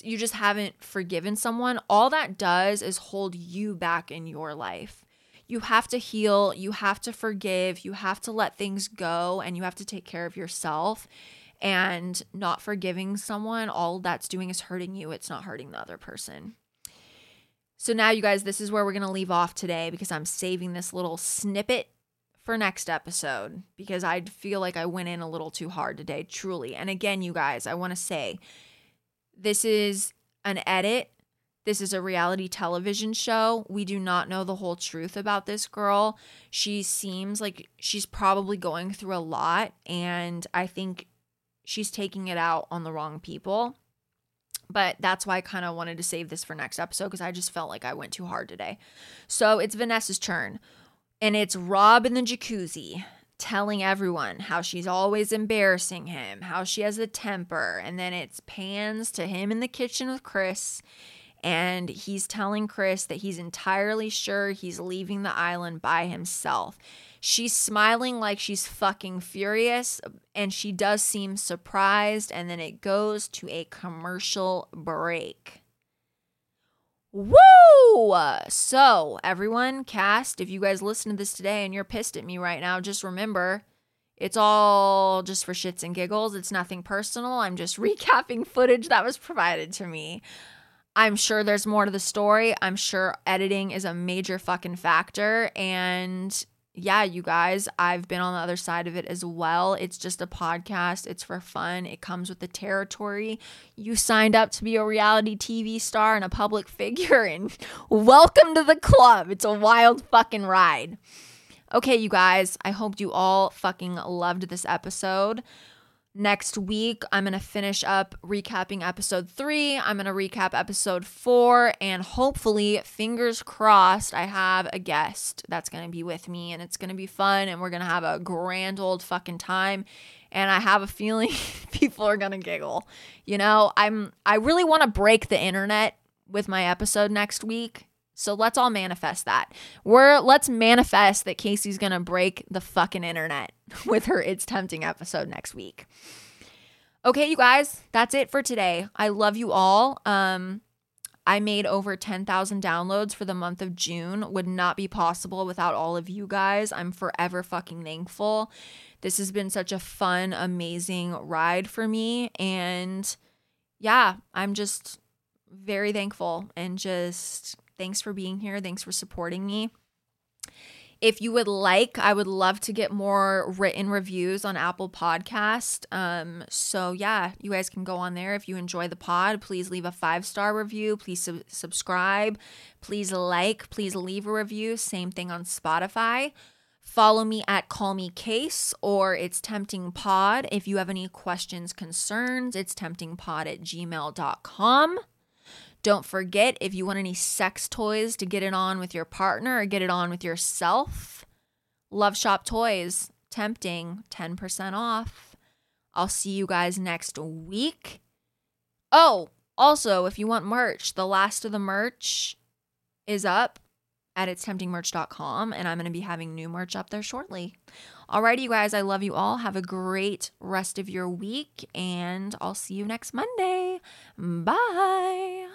you just haven't forgiven someone, all that does is hold you back in your life. You have to heal, you have to forgive, you have to let things go, and you have to take care of yourself. And not forgiving someone, all that's doing is hurting you, it's not hurting the other person. So, now, you guys, this is where we're to leave off today because I'm saving this little snippet for next episode because I feel like I went in a little too hard today, truly. And again, you guys, I want to say this is an edit. This is a reality television show. We do not know the whole truth about this girl. She seems like she's probably going through a lot, and I think she's taking it out on the wrong people. But that's why I kind of wanted to save this for next episode because I just felt like I went too hard today. So it's Vanessa's turn. And it's Rob in the jacuzzi telling everyone how she's always embarrassing him, how she has a temper. And then it's pans to him in the kitchen with Chris. And he's telling Chris that he's entirely sure he's leaving the island by himself. She's smiling like she's fucking furious, and she does seem surprised. And then it goes to a commercial break. Woo! So, everyone, cast, if you guys listen to this today and you're pissed at me right now, just remember it's all just for shits and giggles. It's nothing personal. I'm just <laughs> recapping footage that was provided to me. I'm sure there's more to the story. I'm sure editing is a major fucking factor. And yeah, you guys, I've been on the other side of it as well. It's just a podcast, it's for fun, it comes with the territory. You signed up to be a reality TV star and a public <laughs> figure, and welcome to the club. It's a wild fucking ride. Okay, you guys, I hope you all fucking loved this episode. Next week, I'm going to finish up recapping episode three. I'm going to recap episode four, and hopefully, fingers crossed, I have a guest that's going to be with me, and it's going to be fun, and we're going to have a grand old fucking time. And I have a feeling <laughs> people are going to giggle. You know, I'm I really want to break the internet with my episode next week. So let's all manifest that. We're let's manifest that Casey's going to break the fucking internet <laughs> with her It's Tempting episode next week. Okay, you guys, that's it for today. I love you all. Um I made over 10,000 downloads for the month of June. Would not be possible without all of you guys. I'm forever fucking thankful. This has been such a fun, amazing ride for me and yeah, I'm just very thankful and just thanks for being here. Thanks for supporting me. If you would like, I would love to get more written reviews on Apple Podcast. Um, so yeah, you guys can go on there. If you enjoy the pod, please leave a five star review. Please su- subscribe. Please like. Please leave a review. Same thing on Spotify. Follow me at Call Me Case or It's Tempting Pod. If you have any questions, concerns, it's temptingpod at gmail.com. Don't forget if you want any sex toys to get it on with your partner or get it on with yourself, Love Shop Toys, tempting, 10% off. I'll see you guys next week. Oh, also, if you want merch, the last of the merch is up at itstemptingmerch.com and I'm going to be having new merch up there shortly. Alrighty, you guys, I love you all. Have a great rest of your week and I'll see you next Monday. Bye.